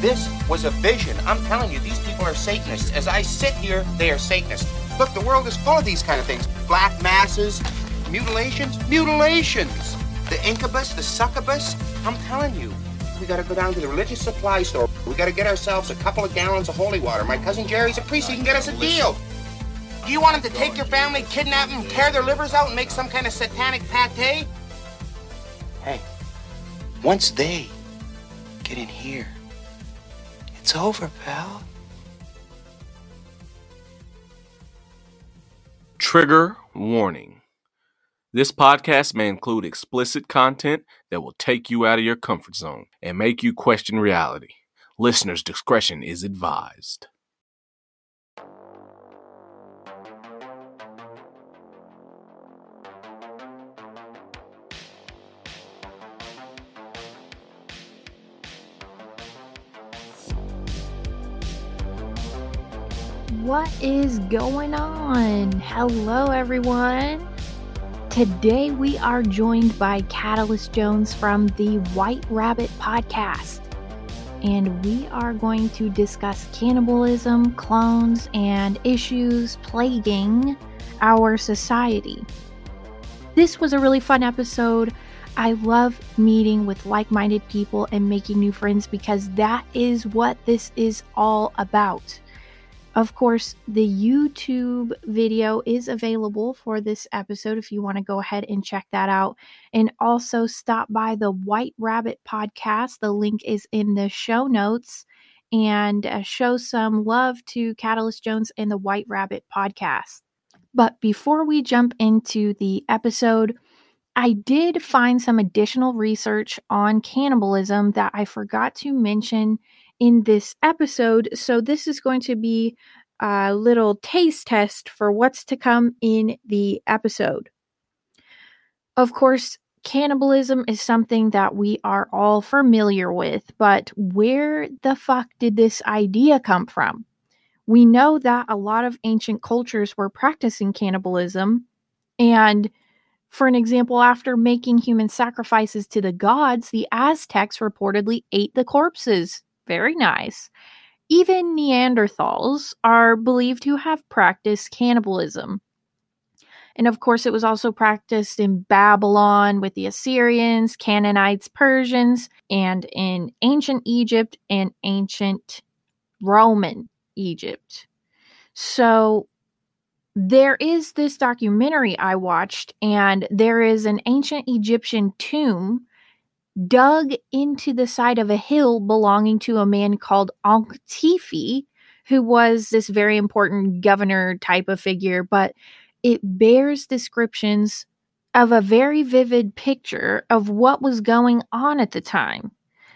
This was a vision. I'm telling you, these people are Satanists. As I sit here, they are Satanists. Look, the world is full of these kind of things. Black masses, mutilations, mutilations. The incubus, the succubus. I'm telling you, we gotta go down to the religious supply store. We gotta get ourselves a couple of gallons of holy water. My cousin Jerry's a priest. He can get us a deal. Do you want him to take your family, kidnap them, tear their livers out, and make some kind of satanic pate? Hey, once they get in here, it's over, pal. Trigger warning. This podcast may include explicit content that will take you out of your comfort zone and make you question reality. Listener's discretion is advised. What is going on? Hello, everyone. Today we are joined by Catalyst Jones from the White Rabbit podcast. And we are going to discuss cannibalism, clones, and issues plaguing our society. This was a really fun episode. I love meeting with like minded people and making new friends because that is what this is all about. Of course, the YouTube video is available for this episode if you want to go ahead and check that out. And also stop by the White Rabbit podcast. The link is in the show notes. And uh, show some love to Catalyst Jones and the White Rabbit podcast. But before we jump into the episode, I did find some additional research on cannibalism that I forgot to mention in this episode. So, this is going to be a little taste test for what's to come in the episode. Of course, cannibalism is something that we are all familiar with, but where the fuck did this idea come from? We know that a lot of ancient cultures were practicing cannibalism, and for an example, after making human sacrifices to the gods, the Aztecs reportedly ate the corpses. Very nice. Even Neanderthals are believed to have practiced cannibalism. And of course, it was also practiced in Babylon with the Assyrians, Canaanites, Persians, and in ancient Egypt and ancient Roman Egypt. So there is this documentary I watched, and there is an ancient Egyptian tomb dug into the side of a hill belonging to a man called Ankh-Tifi, who was this very important governor type of figure, but it bears descriptions of a very vivid picture of what was going on at the time.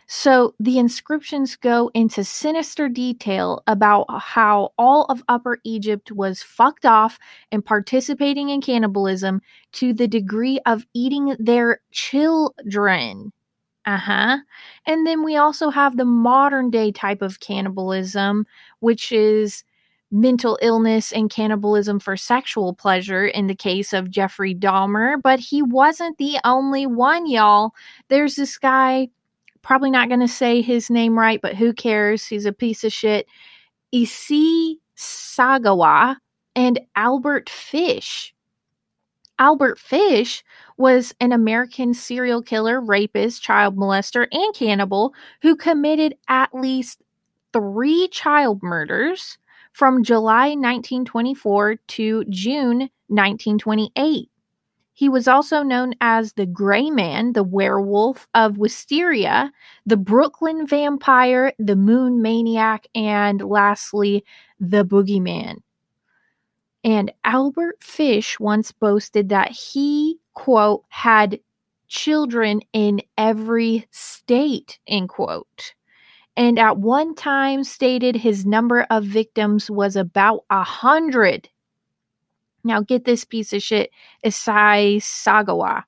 So the inscriptions go into sinister detail about how all of Upper Egypt was fucked off and participating in cannibalism to the degree of eating their children. Uh huh. And then we also have the modern day type of cannibalism, which is mental illness and cannibalism for sexual pleasure in the case of Jeffrey Dahmer. But he wasn't the only one, y'all. There's this guy, probably not going to say his name right, but who cares? He's a piece of shit. Issei Sagawa and Albert Fish. Albert Fish was an American serial killer, rapist, child molester, and cannibal who committed at least three child murders from July 1924 to June 1928. He was also known as the Gray Man, the Werewolf of Wisteria, the Brooklyn Vampire, the Moon Maniac, and lastly, the Boogeyman. And Albert Fish once boasted that he, quote, had children in every state, end quote. And at one time stated his number of victims was about a hundred. Now get this piece of shit, Issei Sagawa.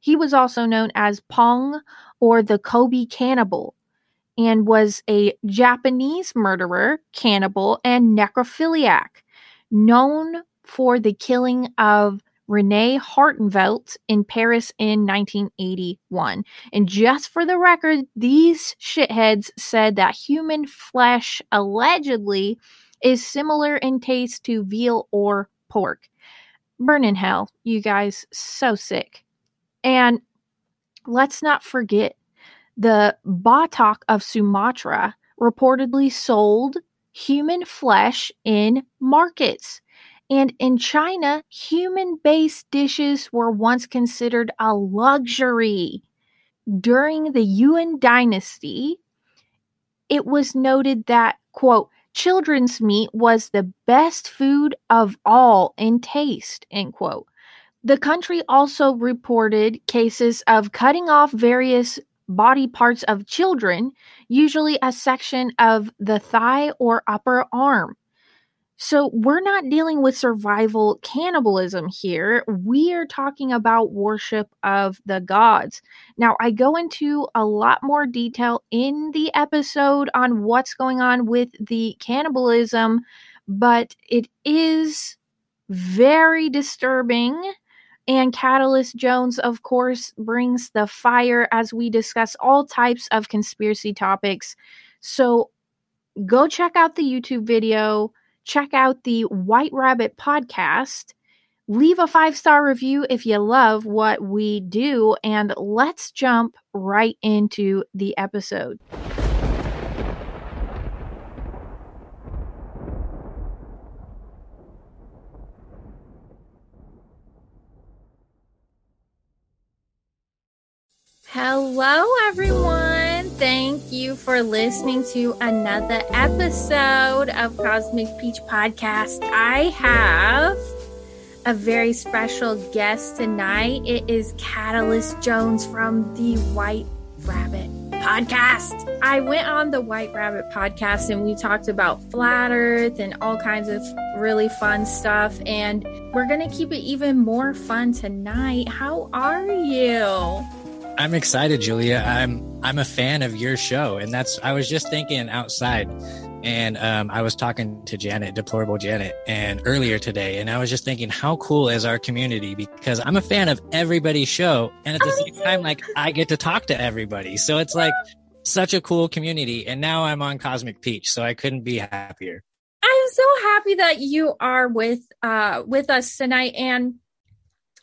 He was also known as Pong or the Kobe Cannibal and was a Japanese murderer, cannibal, and necrophiliac known for the killing of Rene Hartevelt in Paris in 1981. And just for the record, these shitheads said that human flesh allegedly is similar in taste to veal or pork. Burn in hell, you guys. So sick. And let's not forget the Batak of Sumatra reportedly sold human flesh in markets. And in China, human based dishes were once considered a luxury. During the Yuan dynasty, it was noted that, quote, children's meat was the best food of all in taste, end quote. The country also reported cases of cutting off various body parts of children, usually a section of the thigh or upper arm. So, we're not dealing with survival cannibalism here. We are talking about worship of the gods. Now, I go into a lot more detail in the episode on what's going on with the cannibalism, but it is very disturbing and Catalyst Jones, of course, brings the fire as we discuss all types of conspiracy topics. So go check out the YouTube video, check out the White Rabbit podcast, leave a five star review if you love what we do, and let's jump right into the episode. Hello, everyone. Thank you for listening to another episode of Cosmic Peach Podcast. I have a very special guest tonight. It is Catalyst Jones from the White Rabbit Podcast. I went on the White Rabbit Podcast and we talked about flat earth and all kinds of really fun stuff. And we're going to keep it even more fun tonight. How are you? I'm excited, Julia. I'm I'm a fan of your show, and that's I was just thinking outside, and um, I was talking to Janet, deplorable Janet, and earlier today, and I was just thinking how cool is our community because I'm a fan of everybody's show, and at the same time, like I get to talk to everybody, so it's like such a cool community. And now I'm on Cosmic Peach, so I couldn't be happier. I'm so happy that you are with uh with us tonight, and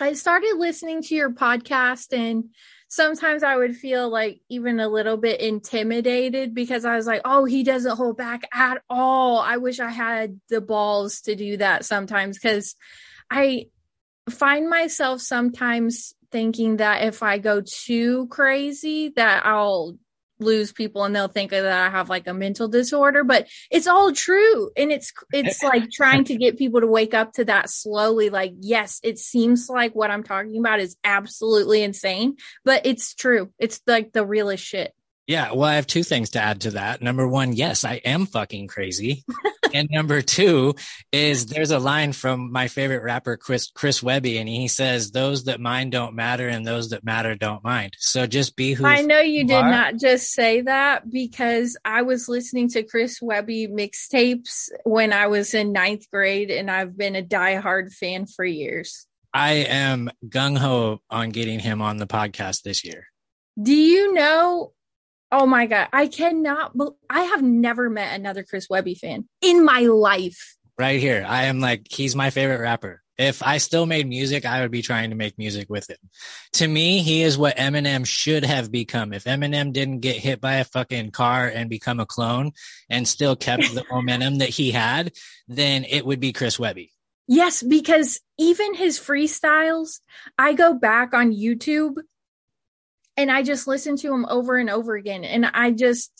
I started listening to your podcast and sometimes I would feel like even a little bit intimidated because I was like, oh, he doesn't hold back at all. I wish I had the balls to do that sometimes because I find myself sometimes thinking that if I go too crazy, that I'll lose people and they'll think that I have like a mental disorder, but it's all true. And it's, it's like trying to get people to wake up to that slowly. Like, yes, it seems like what I'm talking about is absolutely insane, but it's true. It's like the realest shit. Yeah, well, I have two things to add to that. Number one, yes, I am fucking crazy. and number two is there's a line from my favorite rapper, Chris, Chris Webby, and he says, Those that mind don't matter and those that matter don't mind. So just be who I know you did are. not just say that because I was listening to Chris Webby mixtapes when I was in ninth grade, and I've been a diehard fan for years. I am gung ho on getting him on the podcast this year. Do you know Oh my god, I cannot. I have never met another Chris Webby fan in my life. Right here, I am like he's my favorite rapper. If I still made music, I would be trying to make music with him. To me, he is what Eminem should have become. If Eminem didn't get hit by a fucking car and become a clone and still kept the momentum that he had, then it would be Chris Webby. Yes, because even his freestyles, I go back on YouTube and I just listen to him over and over again. And I just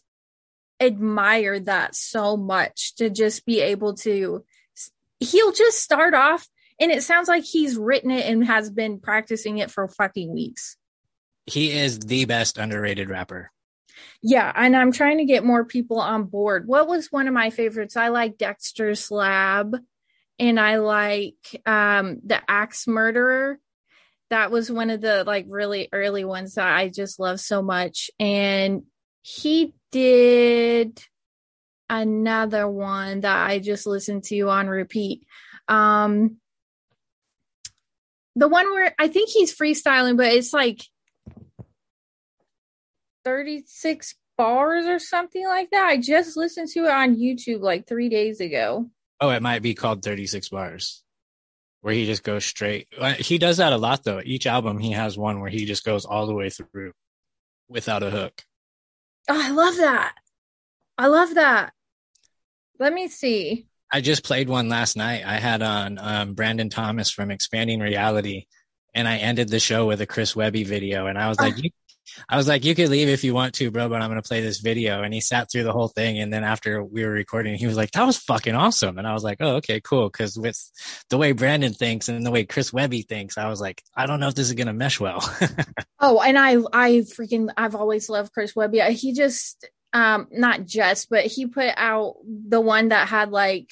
admire that so much to just be able to, he'll just start off and it sounds like he's written it and has been practicing it for fucking weeks. He is the best underrated rapper. Yeah, and I'm trying to get more people on board. What was one of my favorites? I like Dexter's Lab and I like um the Axe Murderer that was one of the like really early ones that I just love so much. And he did another one that I just listened to on repeat. Um The one where I think he's freestyling, but it's like 36 bars or something like that. I just listened to it on YouTube like three days ago. Oh, it might be called 36 bars where he just goes straight. Uh, he does that a lot though. Each album he has one where he just goes all the way through without a hook. Oh, I love that. I love that. Let me see. I just played one last night. I had on um, Brandon Thomas from Expanding Reality, and I ended the show with a Chris Webby video. And I was like, ah. you, I was like, you could leave if you want to, bro, but I'm going to play this video. And he sat through the whole thing. And then after we were recording, he was like, that was fucking awesome. And I was like, oh, okay, cool. Cause with the way Brandon thinks and the way Chris Webby thinks, I was like, I don't know if this is going to mesh well. oh, and I, I freaking, I've always loved Chris Webby. He just, um, not just, but he put out the one that had like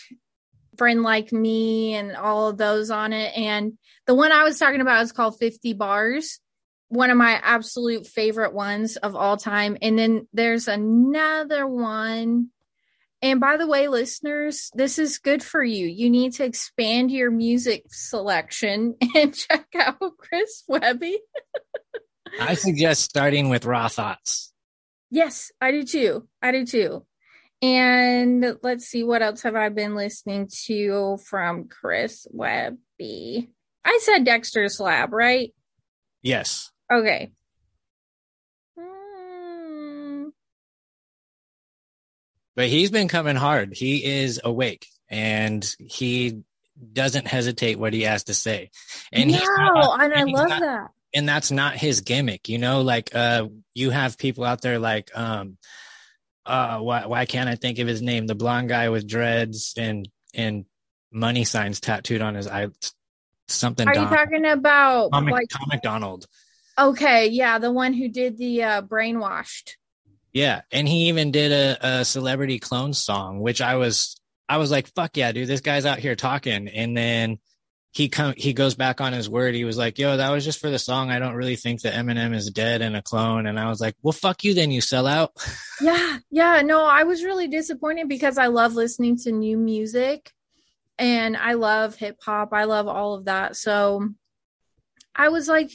friend like me and all of those on it. And the one I was talking about is called 50 bars one of my absolute favorite ones of all time. And then there's another one. And by the way, listeners, this is good for you. You need to expand your music selection and check out Chris Webby. I suggest starting with Raw Thoughts. Yes, I do too. I do too. And let's see what else have I been listening to from Chris Webby. I said Dexter's Lab, right? Yes. Okay. Hmm. But he's been coming hard. He is awake and he doesn't hesitate what he has to say. And no, not, and, and I love not, that. And that's not his gimmick, you know, like uh you have people out there like um uh why why can't I think of his name? The blonde guy with dreads and and money signs tattooed on his eye something Are you talking about Tom, like Tom MacDonald? Okay, yeah, the one who did the uh, brainwashed. Yeah, and he even did a, a celebrity clone song, which I was I was like, "Fuck yeah, dude! This guy's out here talking." And then he come he goes back on his word. He was like, "Yo, that was just for the song. I don't really think that Eminem is dead and a clone." And I was like, "Well, fuck you, then you sell out." Yeah, yeah. No, I was really disappointed because I love listening to new music, and I love hip hop. I love all of that. So I was like,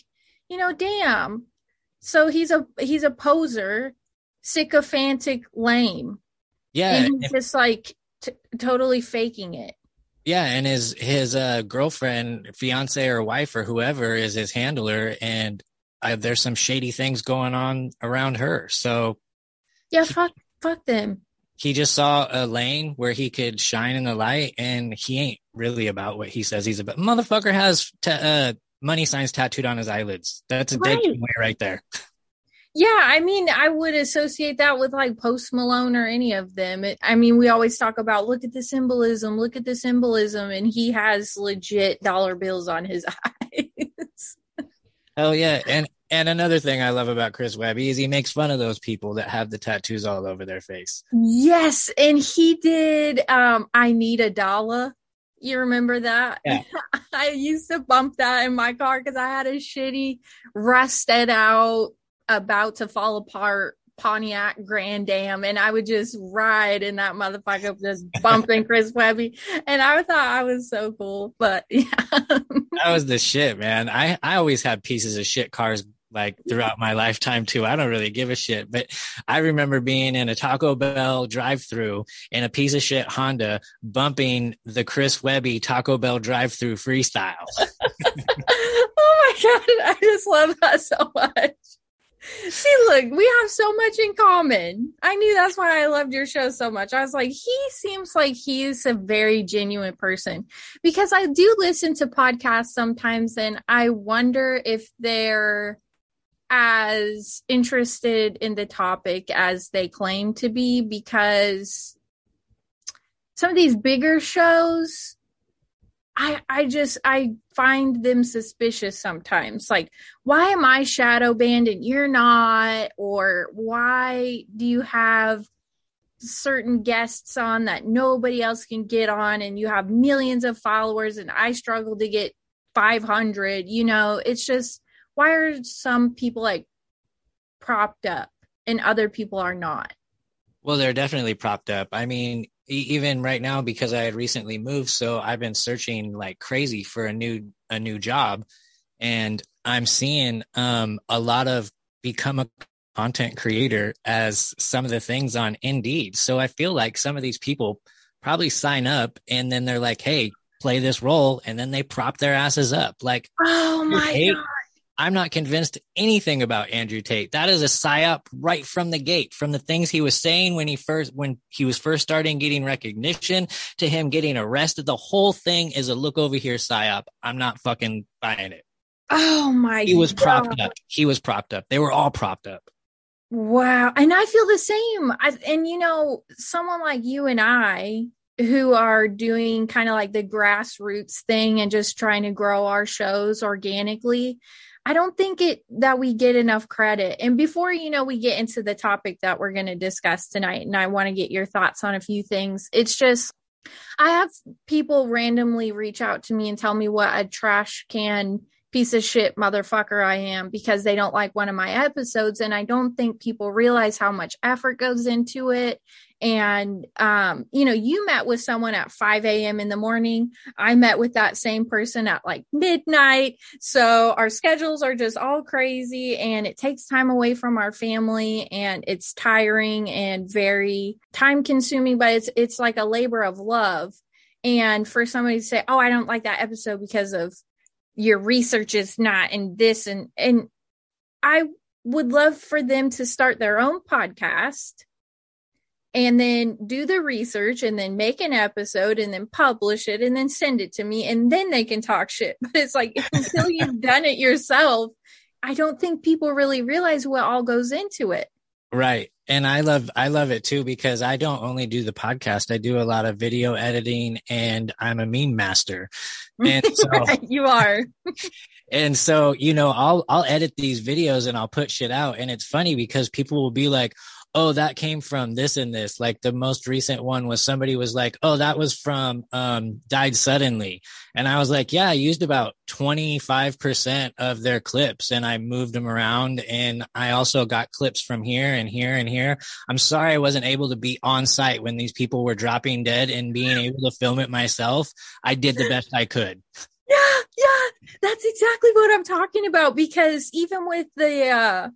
you know, damn. So he's a he's a poser, sycophantic, lame. Yeah, and he's just like t- totally faking it. Yeah, and his his uh, girlfriend, fiance, or wife, or whoever is his handler, and uh, there's some shady things going on around her. So yeah, he, fuck fuck them. He just saw a lane where he could shine in the light, and he ain't really about what he says he's about. Motherfucker has t- uh, money signs tattooed on his eyelids. That's a right. dead way right there. Yeah, I mean, I would associate that with like Post Malone or any of them. It, I mean, we always talk about look at the symbolism, look at the symbolism, and he has legit dollar bills on his eyes. Hell yeah, and and another thing I love about Chris Webby is he makes fun of those people that have the tattoos all over their face. Yes, and he did. um I need a dollar you remember that? Yeah. I used to bump that in my car because I had a shitty, rusted out, about to fall apart Pontiac Grand Am, and I would just ride in that motherfucker, just bumping Chris Webby, and I thought I was so cool. But yeah, that was the shit, man. I I always had pieces of shit cars like throughout my lifetime too. I don't really give a shit, but I remember being in a Taco Bell drive-through in a piece of shit Honda bumping the Chris Webby Taco Bell drive-through freestyle. oh my god, I just love that so much. See, look, we have so much in common. I knew that's why I loved your show so much. I was like, he seems like he's a very genuine person because I do listen to podcasts sometimes and I wonder if they're as interested in the topic as they claim to be because some of these bigger shows I I just I find them suspicious sometimes. Like, why am I shadow banned and you're not? Or why do you have certain guests on that nobody else can get on and you have millions of followers and I struggle to get 500? You know, it's just why are some people like propped up and other people are not? Well, they're definitely propped up. I mean, even right now because I had recently moved, so I've been searching like crazy for a new a new job, and I'm seeing um, a lot of become a content creator as some of the things on Indeed. So I feel like some of these people probably sign up and then they're like, "Hey, play this role," and then they prop their asses up. Like, oh my god. I'm not convinced anything about Andrew Tate. That is a psyop right from the gate, from the things he was saying when he first when he was first starting getting recognition to him getting arrested. The whole thing is a look over here psyop. I'm not fucking buying it. Oh my God. He was God. propped up. He was propped up. They were all propped up. Wow. And I feel the same. I, and you know, someone like you and I who are doing kind of like the grassroots thing and just trying to grow our shows organically, I don't think it that we get enough credit. And before you know we get into the topic that we're going to discuss tonight and I want to get your thoughts on a few things. It's just I have people randomly reach out to me and tell me what a trash can piece of shit motherfucker I am because they don't like one of my episodes. And I don't think people realize how much effort goes into it. And, um, you know, you met with someone at 5 a.m. in the morning. I met with that same person at like midnight. So our schedules are just all crazy and it takes time away from our family and it's tiring and very time consuming, but it's, it's like a labor of love. And for somebody to say, Oh, I don't like that episode because of your research is not and this and and I would love for them to start their own podcast and then do the research and then make an episode and then publish it and then send it to me and then they can talk shit. But it's like until you've done it yourself, I don't think people really realize what all goes into it. Right. And I love I love it too because I don't only do the podcast, I do a lot of video editing and I'm a meme master. And so Right, you are. and so, you know, I'll I'll edit these videos and I'll put shit out and it's funny because people will be like, "Oh, that came from this and this." Like the most recent one was somebody was like, "Oh, that was from um died suddenly." And I was like, "Yeah, I used about 25% of their clips and I moved them around and I also got clips from here and here and here. I'm sorry I wasn't able to be on site when these people were dropping dead and being able to film it myself. I did the best I could." Yeah, yeah, that's exactly what I'm talking about because even with the uh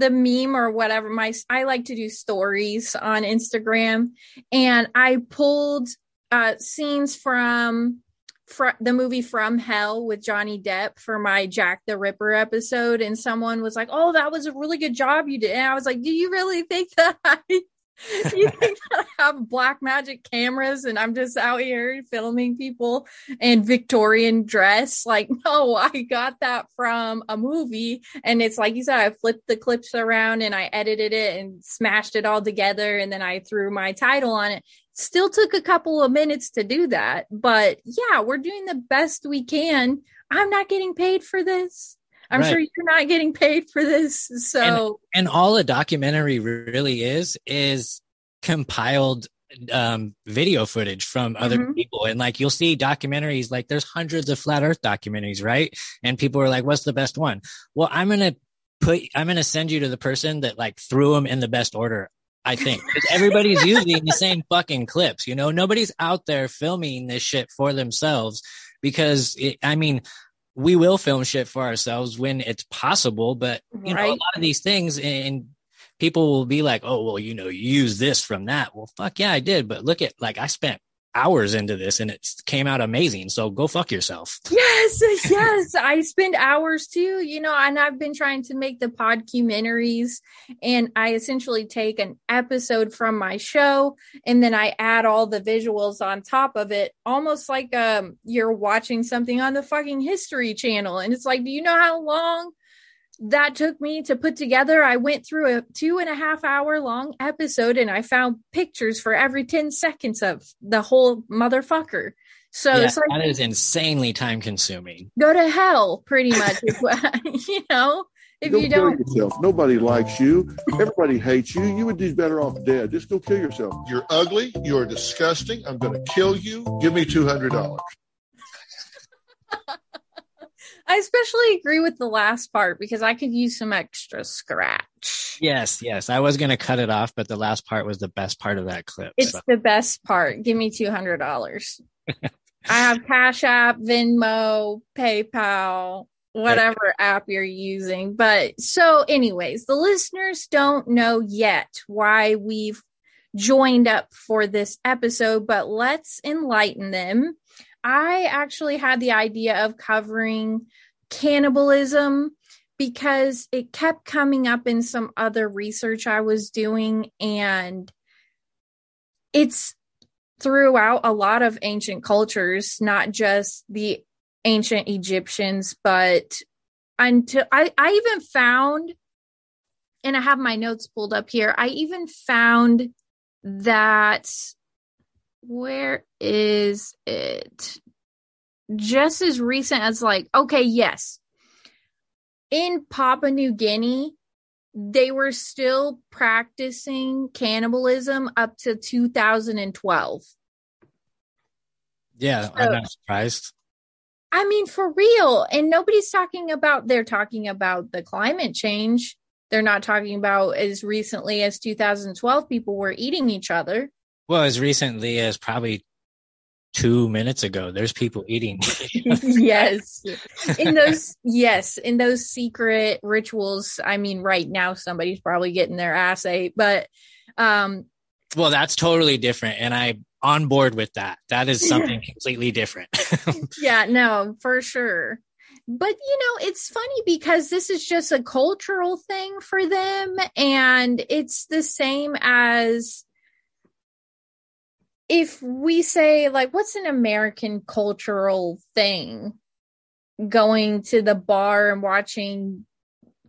the meme or whatever my I like to do stories on Instagram and I pulled uh scenes from fr- the movie From Hell with Johnny Depp for my Jack the Ripper episode and someone was like, "Oh, that was a really good job you did." And I was like, "Do you really think that I you think that I have black magic cameras and I'm just out here filming people in Victorian dress? Like, no, I got that from a movie. And it's like you said, I flipped the clips around and I edited it and smashed it all together. And then I threw my title on it. Still took a couple of minutes to do that. But yeah, we're doing the best we can. I'm not getting paid for this. I'm Right. sure you're not getting paid for this. So, and all a documentary really is is compiled um video footage from other Mhm. people and like you'll see documentaries like there's hundreds of flat earth documentaries right and people are like what's the best one well i'm gonna put i'm gonna send you to the person that like threw them in the best order i think 'Cause everybody's using the same fucking clips you know nobody's out there filming this shit for themselves because it, i mean we will film shit for ourselves when it's possible but you know a lot of these things and people will be like oh well you know you use this from that. Well fuck yeah i did but look at like i spent hours into this and it came out amazing so go fuck yourself Yes, yes. I spend hours too, you know, and I've been trying to make the podcumentaries and I essentially take an episode from my show and then I add all the visuals on top of it, almost like um you're watching something on the fucking history channel. And it's like, do you know how long that took me to put together? I went through a two and a half hour long episode and I found pictures for every 10 seconds of the whole motherfucker. So yeah, it's like that is insanely time consuming go to hell pretty much you know if go you don't yourself. Nobody likes you. Everybody hates you. You would be better off dead. Just go kill yourself. You're ugly. You're disgusting. I'm going to kill you. Give me $200. I especially agree with the last part because i could use some extra scratch yes yes i was gonna cut it off but the last part was the best part of that clip it's so. the best part give me $200 i have cash app venmo paypal whatever app you're using. But so, anyways, the listeners don't know yet why we've joined up for this episode, but let's enlighten them. I actually had the idea of covering cannibalism because it kept coming up in some other research I was doing, and it's throughout a lot of ancient cultures, not just the ancient Egyptians, but until I, I even found, and I have my notes pulled up here, I even found that where is it? Just as recent as like, okay, yes. In Papua New Guinea, they were still practicing cannibalism up to 2012. Yeah, So- I'm not surprised. I mean, for real. And nobody's talking about, they're talking about the climate change. They're not talking about as recently as 2012, people were eating each other. Well, as recently as probably two minutes ago, there's people eating. yes. In those, yes, in those secret rituals. I mean, right now, somebody's probably getting their ass ate, but, um, well, that's totally different, and I'm on board with that. That is something completely different. yeah, no, for sure. But you know, it's funny because this is just a cultural thing for them, and it's the same as if we say, like, what's an American cultural thing? Going to the bar and watching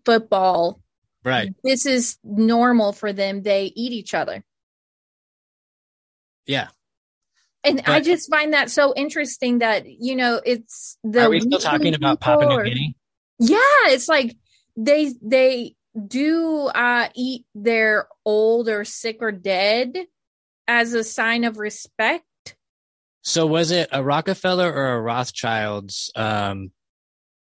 football. right? This is normal for them. They eat each other. Yeah. And I just find that so interesting that, you know, it's the Are we still talking about Papua New Guinea? Yeah, it's like they they do uh eat their old or sick or dead as a sign of respect. So was it a Rockefeller or a Rothschild's um,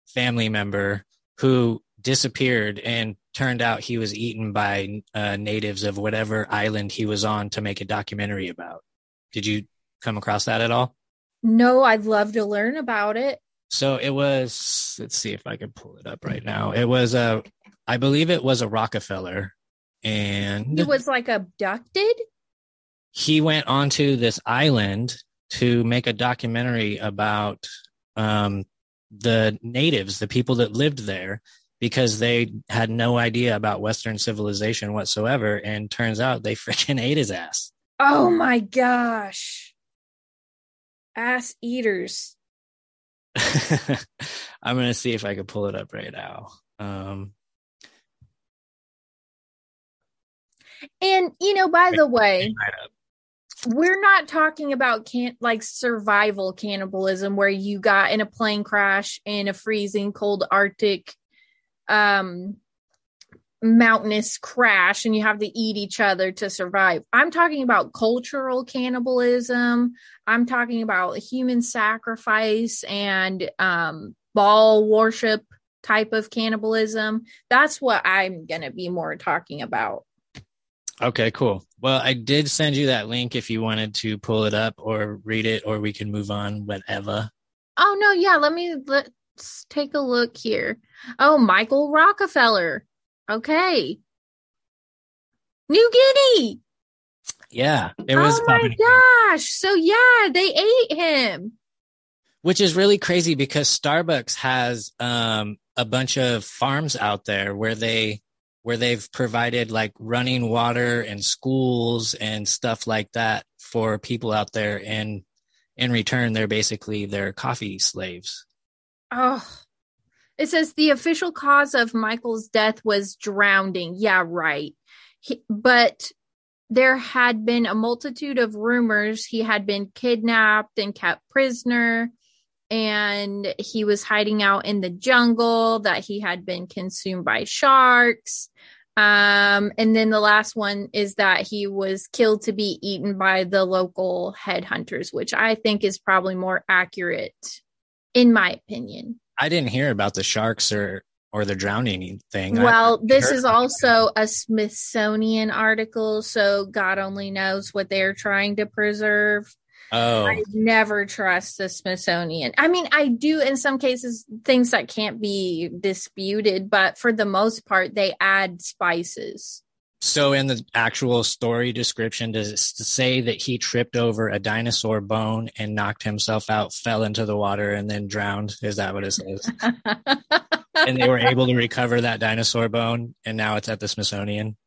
family member who disappeared and turned out he was eaten by uh, natives of whatever island he was on to make a documentary about? Did you come across that at all? No, I'd love to learn about it. So it was. Let's see if I can pull it up right now. It was a, I believe it was a Rockefeller, and He was like abducted. He went onto this island to make a documentary about um, the natives, the people that lived there, because they had no idea about Western civilization whatsoever. And turns out they freaking ate his ass. Oh my gosh. Ass eaters. I'm going to see if I can pull it up right now. Um, And you know, by the way, right. We're not talking about can't like survival cannibalism where you got in a plane crash in a freezing cold arctic um mountainous crash and you have to eat each other to survive. I'm talking about cultural cannibalism. I'm talking about human sacrifice and um Baal worship type of cannibalism. That's what i'm gonna be more talking about Okay, cool. Well, I did send you that link if you wanted to pull it up or read it, or we can move on, whatever. Oh no, yeah, let me let's take a look here. Oh, Michael Rockefeller. Okay. New Guinea. Yeah, it was oh my gosh. So yeah, they ate him. which is really crazy because Starbucks has um, a bunch of farms out there where they where they've provided like running water and schools and stuff like that for people out there and in return they're basically their coffee slaves Oh. It says the official cause of Michael's death was drowning. Yeah, right. He, but there had been a multitude of rumors he had been kidnapped and kept prisoner and he was hiding out in the jungle that he had been consumed by sharks. Um and then the last one is that he was killed to be eaten by the local headhunters which i think is probably more accurate in my opinion. I didn't hear about the sharks or or the drowning thing. Well, this is also a Smithsonian article, so God only knows what they're trying to preserve. Oh, I never trust the Smithsonian. I mean, I do in some cases things that can't be disputed, but for the most part, they add spices. so in the actual story description, does it say that he tripped over a dinosaur bone and knocked himself out, fell into the water, and then drowned? Is that what it says? and they were able to recover that dinosaur bone, and now it's at the Smithsonian.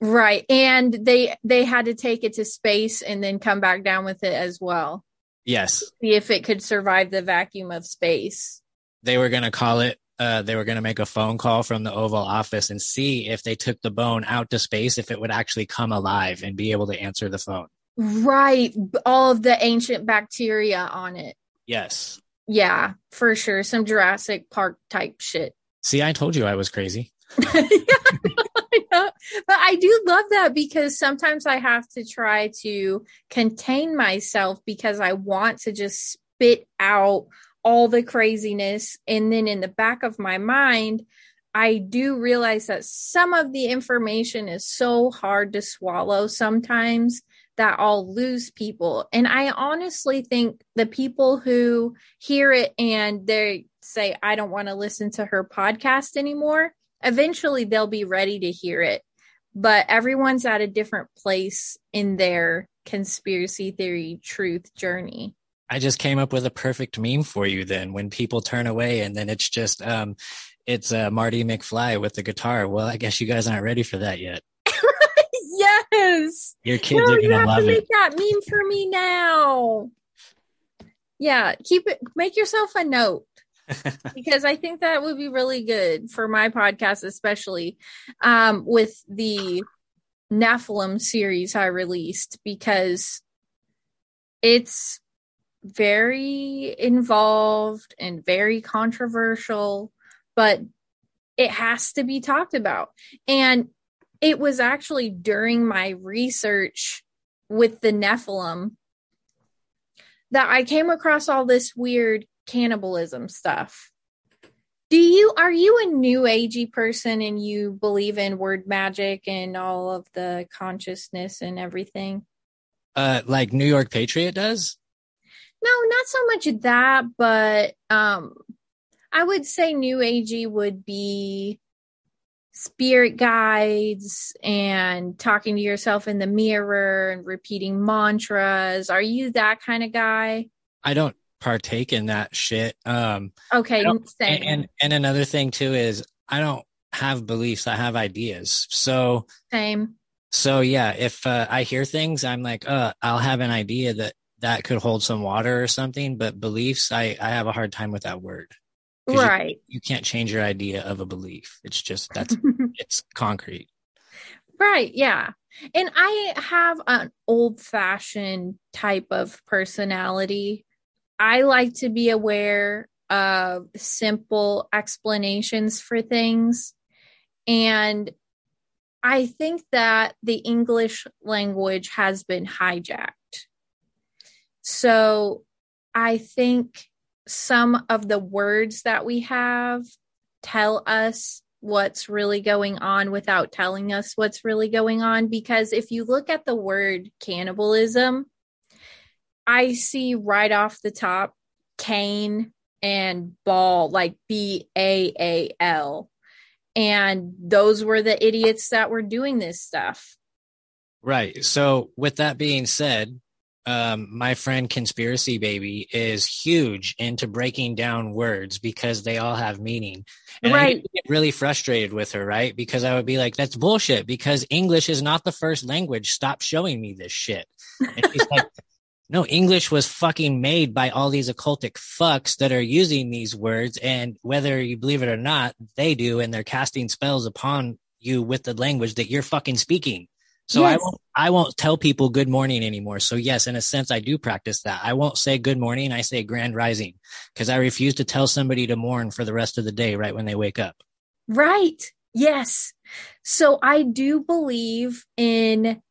Right. And they they had to take it to space and then come back down with it as well. Yes, See if it could survive the vacuum of space. they were going to call it. Uh, they were going to make a phone call from the Oval Office and see if they took the bone out to space, if it would actually come alive and be able to answer the phone. Right. All of the ancient bacteria on it. Yes. Yeah, for sure. Some Jurassic Park type shit. See, I told you I was crazy. But I do love that because sometimes I have to try to contain myself because I want to just spit out all the craziness. And then in the back of my mind, I do realize that some of the information is so hard to swallow sometimes that I'll lose people. And I honestly think the people who hear it and they say, I don't want to listen to her podcast anymore, eventually they'll be ready to hear it. But everyone's at a different place in their conspiracy theory truth journey. I just came up with a perfect meme for you then when people turn away and then it's just um it's uh, Marty McFly with the guitar. Well, I guess you guys aren't ready for that yet. yes. Your kids No, are you gonna have love to it. make that meme for me now. Yeah, keep it. Make yourself a note because I think that would be really good for my podcast, especially um, with the Nephilim series I released because it's very involved and very controversial, but it has to be talked about. And it was actually during my research with the Nephilim that I came across all this weird cannibalism stuff. Do you are you a new agey person and you believe in word magic and all of the consciousness and everything? Uh like New York Patriot does? No, not so much that, but um I would say new agey would be spirit guides and talking to yourself in the mirror and repeating mantras. Are you that kind of guy? I don't partake in that shit. Um Okay, same. and, and and another thing too is I don't have beliefs, I have ideas. So same. so yeah, if uh, I hear things I'm like, uh I'll have an idea that that could hold some water or something, but beliefs I I have a hard time with that word. 'Cause you- Right. you can't change your idea of a belief. It's just that's it's concrete. Right, yeah. And I have an old fashioned type of personality. I like to be aware of simple explanations for things. And I think that the English language has been hijacked. So I think some of the words that we have tell us what's really going on without telling us what's really going on. Because if you look at the word cannibalism, I see right off the top Cain and Baal, like B A A L. And those were the idiots that were doing this stuff. Right. So with that being said, um, my friend Conspiracy Baby is huge into breaking down words because they all have meaning. And Right. to get really frustrated with her, right? Because I would be like, that's bullshit because English is not the first language. Stop showing me this shit. And she's like, no, English was fucking made by all these occultic fucks that are using these words. And whether you believe it or not, they do. And they're casting spells upon you with the language that you're fucking speaking. So I won't, I won't tell people good morning anymore. So yes, in a sense, I do practice that. I won't say good morning. I say grand rising because I refuse to tell somebody to mourn for the rest of the day right when they wake up. Right. Yes. So I do believe in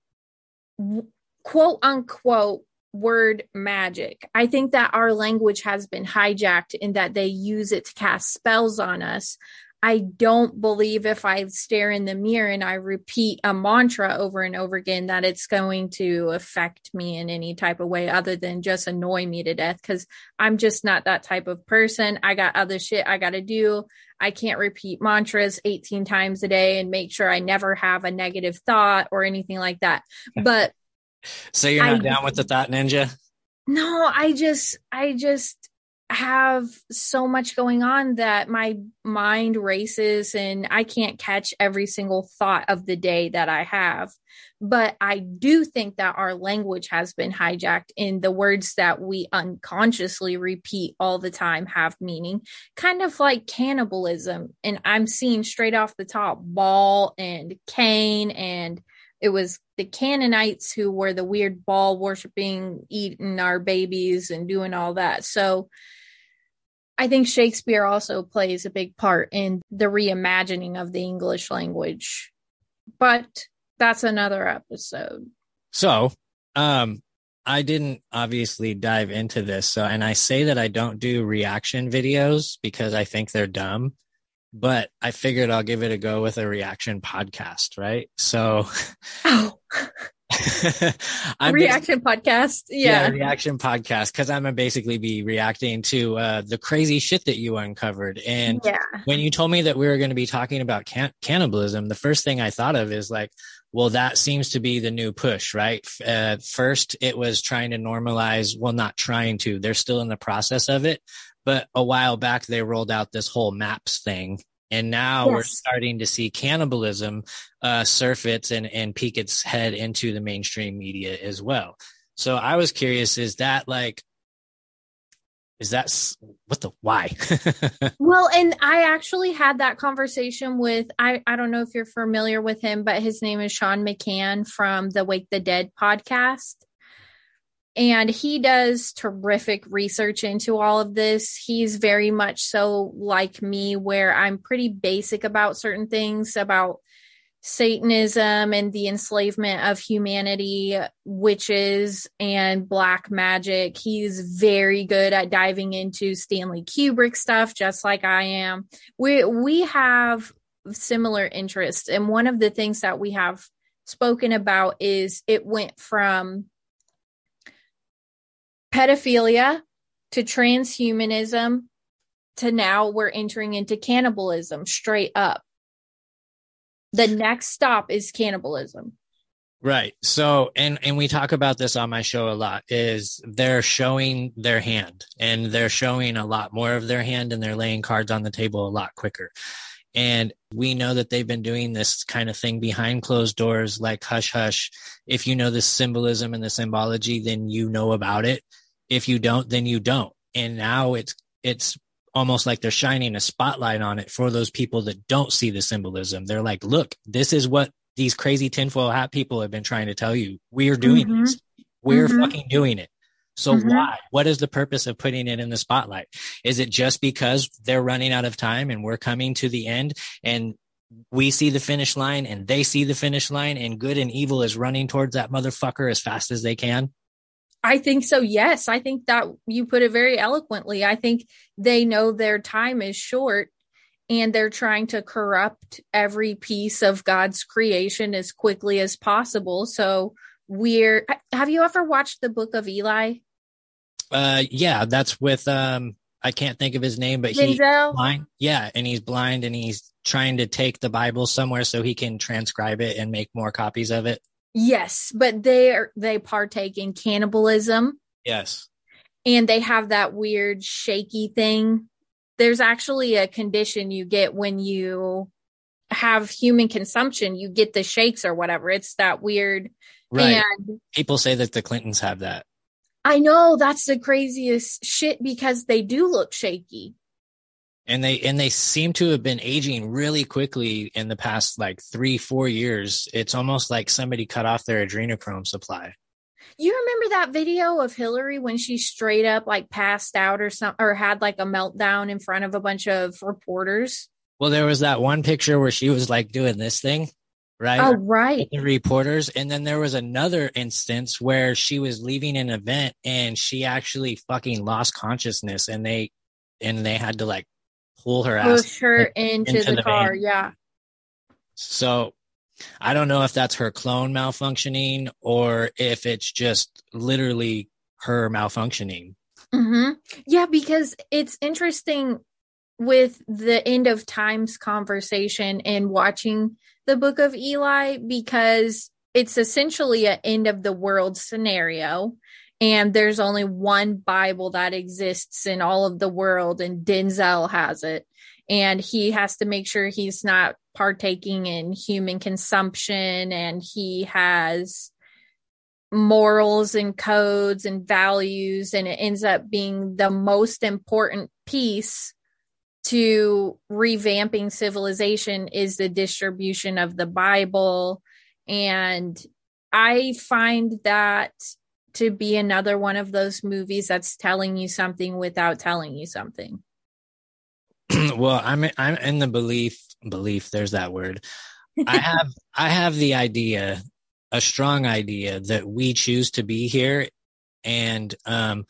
quote unquote word magic. I think that our language has been hijacked in that they use it to cast spells on us. I don't believe if I stare in the mirror and I repeat a mantra over and over again that it's going to affect me in any type of way other than just annoy me to death because I'm just not that type of person. I got other shit I got to do. I can't repeat mantras 18 times a day and make sure I never have a negative thought or anything like that. But So you're not I- down with the thought ninja? no, I just, I just have so much going on that my mind races and I can't catch every single thought of the day that I have. But I do think that our language has been hijacked in the words that we unconsciously repeat all the time have meaning, kind of like cannibalism. And I'm seeing straight off the top Baal and Cain and it was the Canaanites who were the weird Baal worshiping, eating our babies and doing all that. So I think Shakespeare also plays a big part in the reimagining of the English language. But that's another episode. So, um, I didn't obviously dive into this. So, and I say that I don't do reaction videos because I think they're dumb, but I figured I'll give it a go with a reaction podcast, right? So, Oh, I'm reaction podcast. yeah, Yeah. reaction podcast because I'm gonna basically be reacting to uh, the crazy shit that you uncovered. And Yeah. when you told me that we were going to be talking about can- cannibalism, the first thing I thought of is like, well, that seems to be the new push, right? Uh, first, it was trying to normalize, well, not trying to, they're still in the process of it. But a while back, they rolled out this whole MAPS thing. And now we're starting to see cannibalism uh, surf its and, and peek its head into the mainstream media as well. So I was curious, is that like, is that what the why? Well, and I actually had that conversation with I I don't know if you're familiar with him, but his name is Sean McCann from the Wake the Dead podcast. And he does terrific research into all of this. He's very much so like me, where I'm pretty basic about certain things about Satanism and the enslavement of humanity, witches, and black magic. He's very good at diving into Stanley Kubrick stuff, just like I am. We we have similar interests, and one of the things that we have spoken about is it went from pedophilia to transhumanism to now we're entering into cannibalism straight up. The next stop is cannibalism. Right. So, and and we talk about this on my show a lot is they're showing their hand and they're showing a lot more of their hand and they're laying cards on the table a lot quicker. And we know that they've been doing this kind of thing behind closed doors like hush hush. If you know the symbolism and the symbology, then you know about it. If you don't, then you don't. And now it's it's almost like they're shining a spotlight on it for those people that don't see the symbolism. They're like, look, this is what these crazy tinfoil hat people have been trying to tell you. We're doing Mhm. this. We're Mhm. fucking doing it. So Mhm. why? What is the purpose of putting it in the spotlight? Is it just because they're running out of time and we're coming to the end and we see the finish line and they see the finish line and good and evil is running towards that motherfucker as fast as they can? I think so. Yes. I think that you put it very eloquently. I think they know their time is short and they're trying to corrupt every piece of God's creation as quickly as possible. So we're, have you ever watched the book of Eli? Uh, yeah, that's with, um, I can't think of his name, but he Denzel? blind. Yeah. And he's blind and he's trying to take the Bible somewhere so he can transcribe it and make more copies of it. Yes, but they are, they partake in cannibalism Yes. and they have that weird shaky thing. There's actually a condition you get when you have human consumption, you get the shakes or whatever. It's that weird. Right. And People say that the Clintons have that. I know that's the craziest shit because they do look shaky. And they and they seem to have been aging really quickly in the past like three four years it's almost like somebody cut off their adrenochrome supply You remember that video of Hillary when she straight up like passed out or something or had like a meltdown in front of a bunch of reporters? well there was that one picture where she was like doing this thing right Oh, right. the reporters and then there was another instance where she was leaving an event and she actually fucking lost consciousness and they and they had to like pull her ass push her into, into the, the car. van. Yeah. So I don't know if that's her clone malfunctioning or if it's just literally her malfunctioning. hmm Yeah, because it's interesting with the end of times conversation and watching the book of Eli because it's essentially an end of the world scenario. And there's only one Bible that exists in all of the world, and Denzel has it. And he has to make sure he's not partaking in human consumption, and he has morals and codes and values and it ends up being the most important piece to revamping civilization is the distribution of the bible and i find that to be another one of those movies that's telling you something without telling you something well, I'm I'm in the belief belief. There's that word. I have I have the idea, a strong idea that we choose to be here, and um,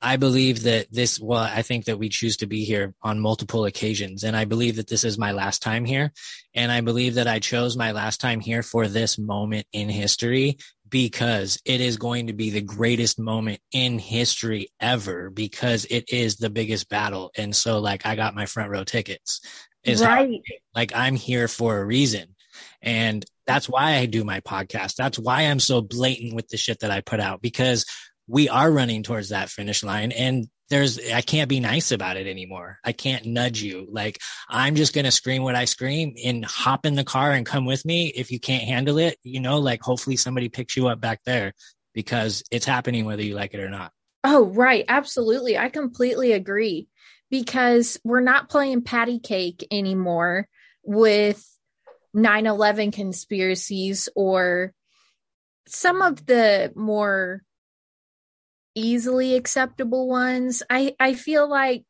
I believe that this. Well, I think that we choose to be here on multiple occasions, and I believe that this is my last time here, and I believe that I chose my last time here for this moment in history because it is going to be the greatest moment in history ever because it is the biggest battle. And so like I got my front row tickets. Is right like I'm here for a reason. And that's why I do my podcast. That's why I'm so blatant with the shit that I put out because we are running towards that finish line and there's I can't be nice about it anymore. I can't nudge you. Like I'm just to scream what I scream and hop in the car and come with me if you can't handle it, you know, like hopefully somebody picks you up back there because it's happening whether you like it or not. Oh, right. Absolutely. I completely agree because we're not playing patty cake anymore with 9 11 conspiracies or some of the more easily acceptable ones. I, I feel like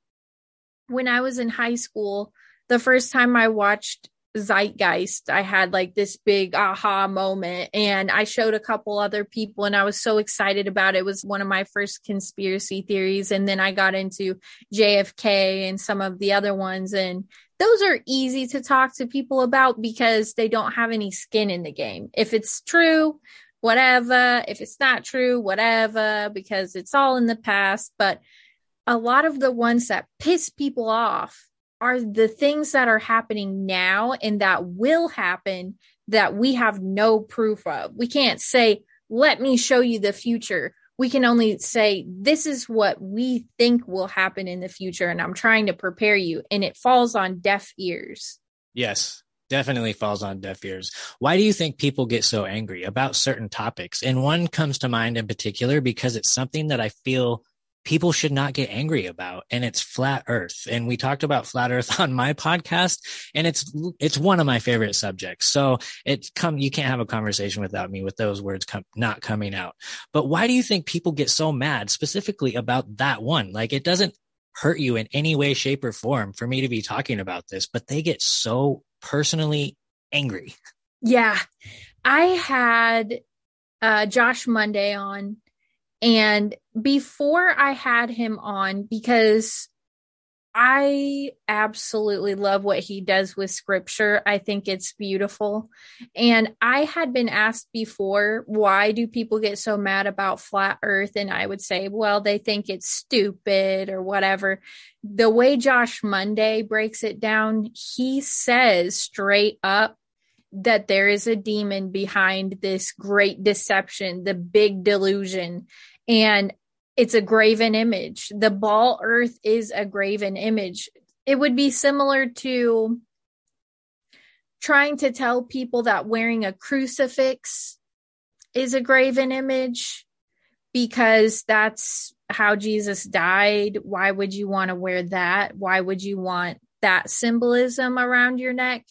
when I was in high school, the first time I watched Zeitgeist, I had like this big aha moment, and I showed a couple other people, and I was so excited about it. It was one of my first conspiracy theories, and then I got into JFK and some of the other ones, and those are easy to talk to people about because they don't have any skin in the game. If it's true, whatever. If it's not true, whatever, because it's all in the past. But a lot of the ones that piss people off are the things that are happening now and that will happen that we have no proof of. We can't say, let me show you the future. We can only say, this is what we think will happen in the future. And I'm trying to prepare you. And it falls on deaf ears. Yes, definitely falls on deaf ears. Why do you think people get so angry about certain topics? And one comes to mind in particular because it's something that I feel people should not get angry about and it's flat earth and we talked about flat earth on my podcast and it's it's one of my favorite subjects so it's come you can't have a conversation without me with those words come not coming out but why do you think people get so mad specifically about that one like it doesn't hurt you in any way shape or form for me to be talking about this but they get so personally angry Yeah. I had uh, Josh Monday on, and before I had him on, because I absolutely love what he does with scripture. I think it's beautiful. And I had been asked before, why do people get so mad about flat earth? And I would say, well, they think it's stupid or whatever. The way Josh Monday breaks it down, he says straight up that there is a demon behind this great deception, the big delusion. And it's a graven image. The ball earth is a graven image. It would be similar to trying to tell people that wearing a crucifix is a graven image because that's how Jesus died. Why would you want to wear that? Why would you want that symbolism around your neck?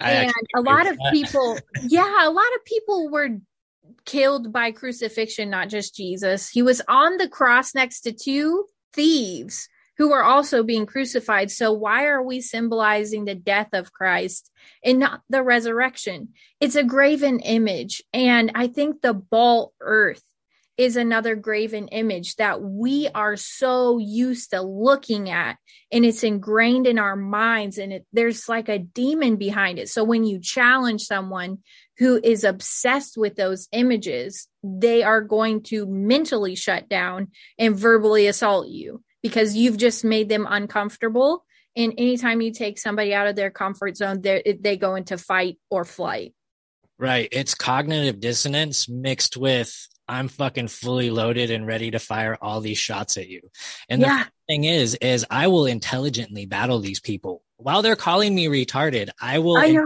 I and a lot of that. people yeah a lot of people were killed by crucifixion not just jesus. He was on the cross next to two thieves who were also being crucified. So why are we symbolizing the death of christ and not the resurrection? It's a graven image. And i think the ball earth is another graven image that we are so used to looking at and it's ingrained in our minds and it, there's like a demon behind it. So when you challenge someone who is obsessed with those images they are going to mentally shut down and verbally assault you because you've just made them uncomfortable and anytime you take somebody out of their comfort zone they they go into fight or flight Right. It's cognitive dissonance mixed with I'm fucking fully loaded and ready to fire all these shots at you. And Yeah. the thing is, is I will intelligently battle these people while they're calling me retarded. I will i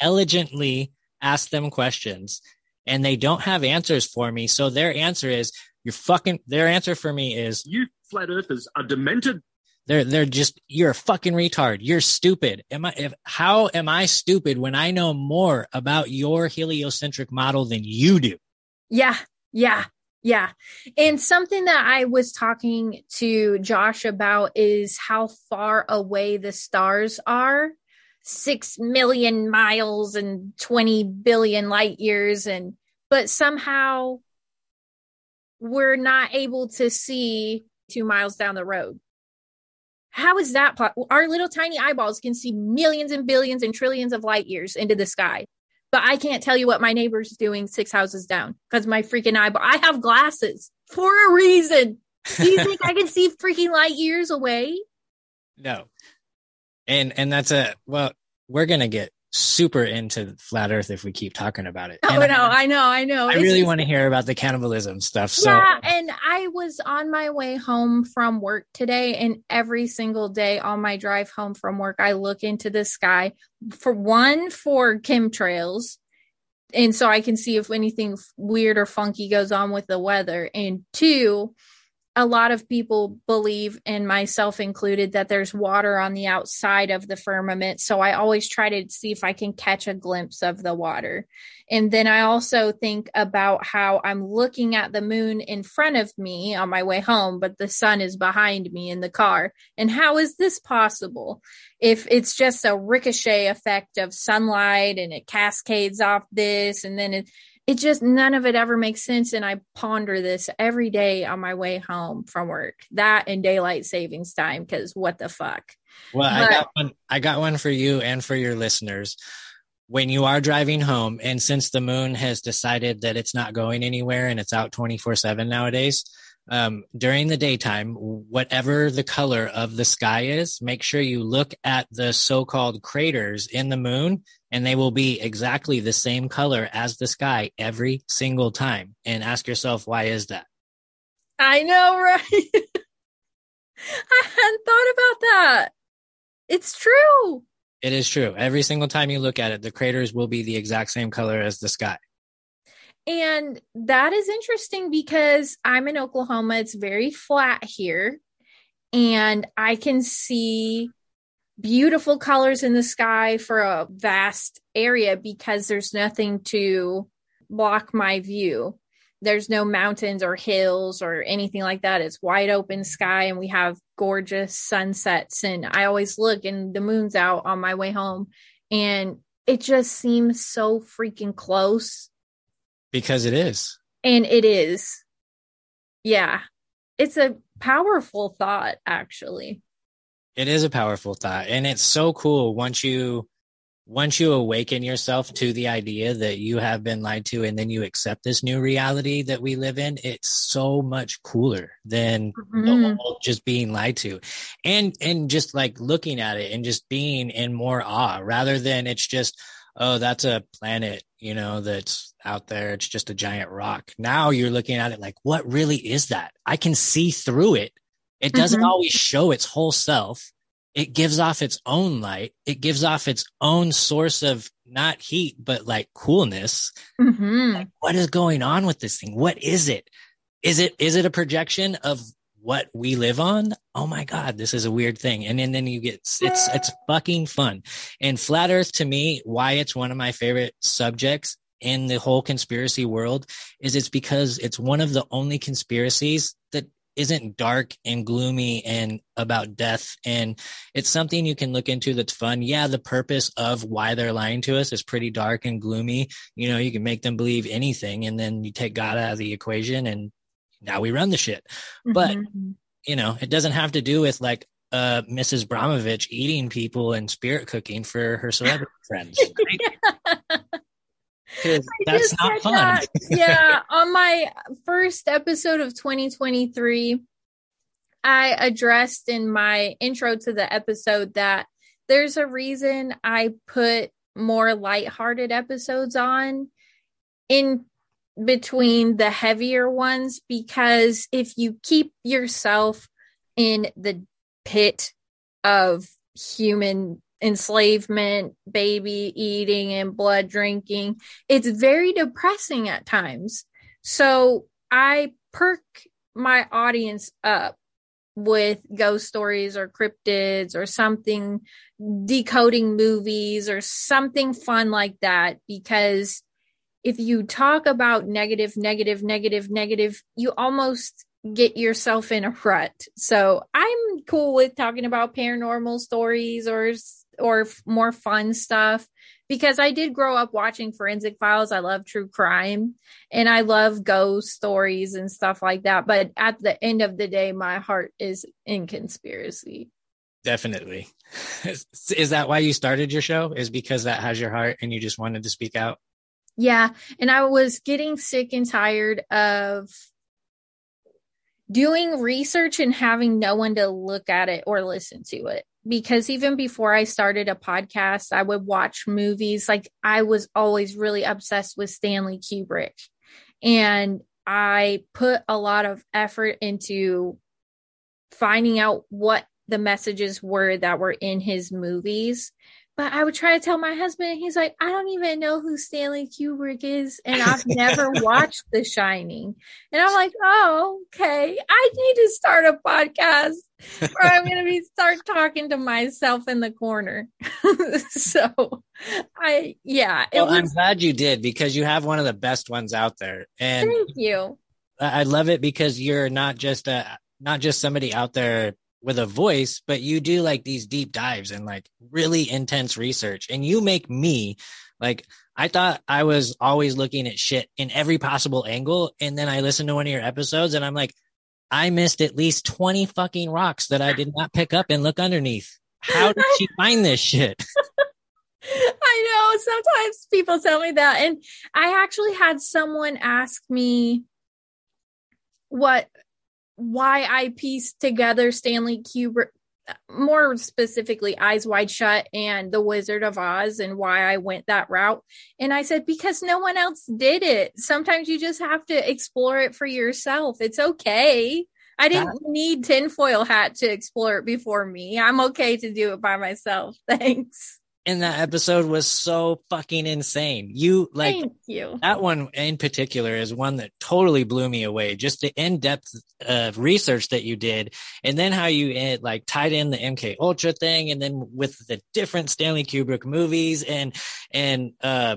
intelligently ask them questions and they don't have answers for me. So their answer is you're fucking, their answer for me is You flat earthers are demented. they're, they're just, you're a fucking retard. You're stupid. Am I, if, how am I stupid when I know more about your heliocentric model than you do? Yeah, yeah, yeah. And something that I was talking to Josh about is how far away the stars are six million miles and 20 billion light years. And, but somehow we're not able to see two miles down the road. How is that? Po- Our little tiny eyeballs can see millions and billions and trillions of light years into the sky but I can't tell you what my neighbor's doing six houses down because my freaking eyeball. I have glasses for a reason. Do you think I can see freaking light years away? No. And and that's a well, we're gonna get super into flat Earth if we keep talking about it. Oh And no, I know, I know. I It's really just- want to hear about the cannibalism stuff. So yeah, and I was on my way home from work today, and every single day on my drive home from work, I look into the sky for one for chemtrails, and so I can see if anything weird or funky goes on with the weather, and two. A lot of people believe, and myself included, that there's water on the outside of the firmament. So I always try to see if I can catch a glimpse of the water. And then I also think about how I'm looking at the moon in front of me on my way home, but the sun is behind me in the car. And how is this possible? If it's just a ricochet effect of sunlight and it cascades off this, and then it, it just none of it ever makes sense. And I ponder this every day on my way home from work. That and daylight savings time, because what the fuck? Well, I got one. I got one for you and for your listeners. When you are driving home, and since the moon has decided that it's not going anywhere and it's out twenty four seven nowadays, um, during the daytime, whatever the color of the sky is, make sure you look at the so called craters in the moon, and they will be exactly the same color as the sky every single time. And ask yourself, why is that? I know, right? I hadn't thought about that. It's true. It is true. Every single time you look at it, the craters will be the exact same color as the sky. And that is interesting because I'm in Oklahoma. It's very flat here. And I can see beautiful colors in the sky for a vast area because there's nothing to block my view. There's no mountains or hills or anything like that. It's wide open sky and we have gorgeous sunsets. And I always look and the moon's out on my way home. And it just seems so freaking close Because it is. and it is. Yeah. It's a powerful thought, actually. It is a powerful thought. And it's so cool once you once you awaken yourself to the idea that you have been lied to and then you accept this new reality that we live in, it's so much cooler than Mhm. just being lied to. And and just like looking at it and just being in more awe rather than it's just oh that's a planet you know that's out there it's just a giant rock now you're looking at it like what really is that i can see through it it doesn't Mhm. always show its whole self. It gives off its own light. It gives off its own source of not heat but like coolness. Mhm. what is going on with this thing? What is it? Is it is it a projection of what we live on? Oh my god this is a weird thing. And then then you get it's it's fucking fun. And flat earth to me why it's one of my favorite subjects in the whole conspiracy world is it's because it's one of the only conspiracies that isn't dark and gloomy and about death and it's something you can look into that's fun yeah the purpose of why they're lying to us is pretty dark and gloomy you know you can make them believe anything and then you take god out of the equation and now we run the shit. But Mhm. you know, it doesn't have to do with like uh Mrs. Bromovich eating people and spirit cooking for her celebrity friends. right? That's not fun. that. yeah, on my first episode of 2023, I addressed in my intro to the episode that there's a reason I put more lighthearted episodes on in between the heavier ones because if you keep yourself in the pit of human enslavement, baby eating, and blood drinking, it's very depressing at times. So I perk my audience up with ghost stories or cryptids or something decoding movies or something fun like that. Because if you talk about negative negative negative negative you almost get yourself in a rut. So i'm cool with talking about paranormal stories or or more fun stuff because i did grow up watching forensic files i love true crime and i love ghost stories and stuff like that but at the end of the day my heart is in conspiracy Definitely. Is, is that why you started your show? Is because that has your heart and you just wanted to speak out? Yeah. And I was getting sick and tired of doing research and having no one to look at it or listen to it. Because even before I started a podcast, I would watch movies. Like I was always really obsessed with Stanley Kubrick. And I put a lot of effort into finding out what the messages were that were in his movies. But I would try to tell my husband, he's like, I don't even know who Stanley Kubrick is, and I've never watched The Shining. And I'm like, oh, okay. I need to start a podcast or I'm going to be start talking to myself in the corner. so I, yeah, Well, I'm glad you did because you have one of the best ones out there. And thank you. I I love it because you're not just a not just somebody out there with a voice, but you do like these deep dives and like really intense research. And you make me like I thought I was always looking at shit in every possible angle. And then I listened to one of your episodes and I'm like, I missed at least 20 fucking rocks that I did not pick up and look underneath. How did she find this shit? I know sometimes people tell me that. And I actually had someone ask me what, why I pieced together Stanley Kubrick, more specifically Eyes Wide Shut and The Wizard of Oz and why I went that route. And I said, because no one else did it. Sometimes you just have to explore it for yourself. It's okay. I didn't need tinfoil hat to explore it before me. I'm okay to do it by myself. Thanks. And that episode was so fucking insane. You like Thank you. that one in particular is one that totally blew me away. Just the in-depth uh, research that you did, and then how you uh, like tied in the MK Ultra thing, and then with the different Stanley Kubrick movies, and and uh,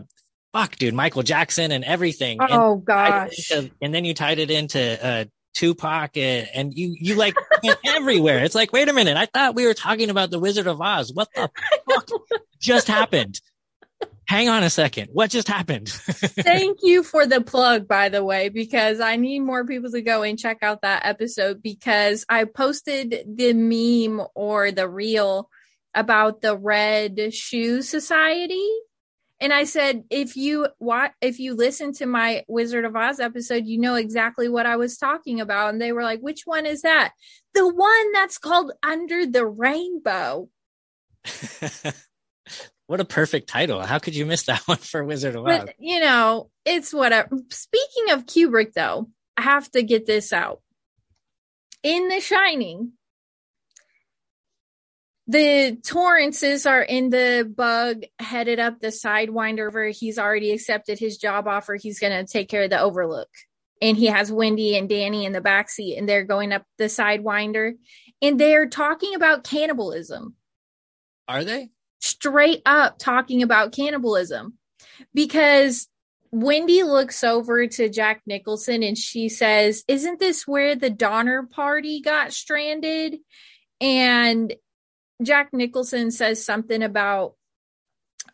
fuck, dude, Michael Jackson and everything. Oh it gosh. into- and then you tied it into uh, Tupac, and, and you you like everywhere. It's like, wait a minute, I thought we were talking about the Wizard of Oz. What the fuck just happened? Hang on a second. What just happened? Thank you for the plug, by the way, because I need more people to go and check out that episode because I posted the meme or the reel about the Red Shoe Society. And I said, if you what if you listen to my Wizard of Oz episode, you know exactly what I was talking about. And they were like, which one is that? The one that's called Under the Rainbow. what a perfect title. How could you miss that one for Wizard of Oz? But you know, it's whatever. Speaking of Kubrick, though, I have to get this out. In The Shining, the Torrances are in the bug headed up the Sidewinder where he's already accepted his job offer. He's going to take care of the Overlook. And he has Wendy and Danny in the back seat, and they're going up the Sidewinder. And they're talking about cannibalism Are they? straight up talking about cannibalism because Wendy looks over to Jack Nicholson and she says, Isn't this where the Donner party got stranded? And Jack Nicholson says something about,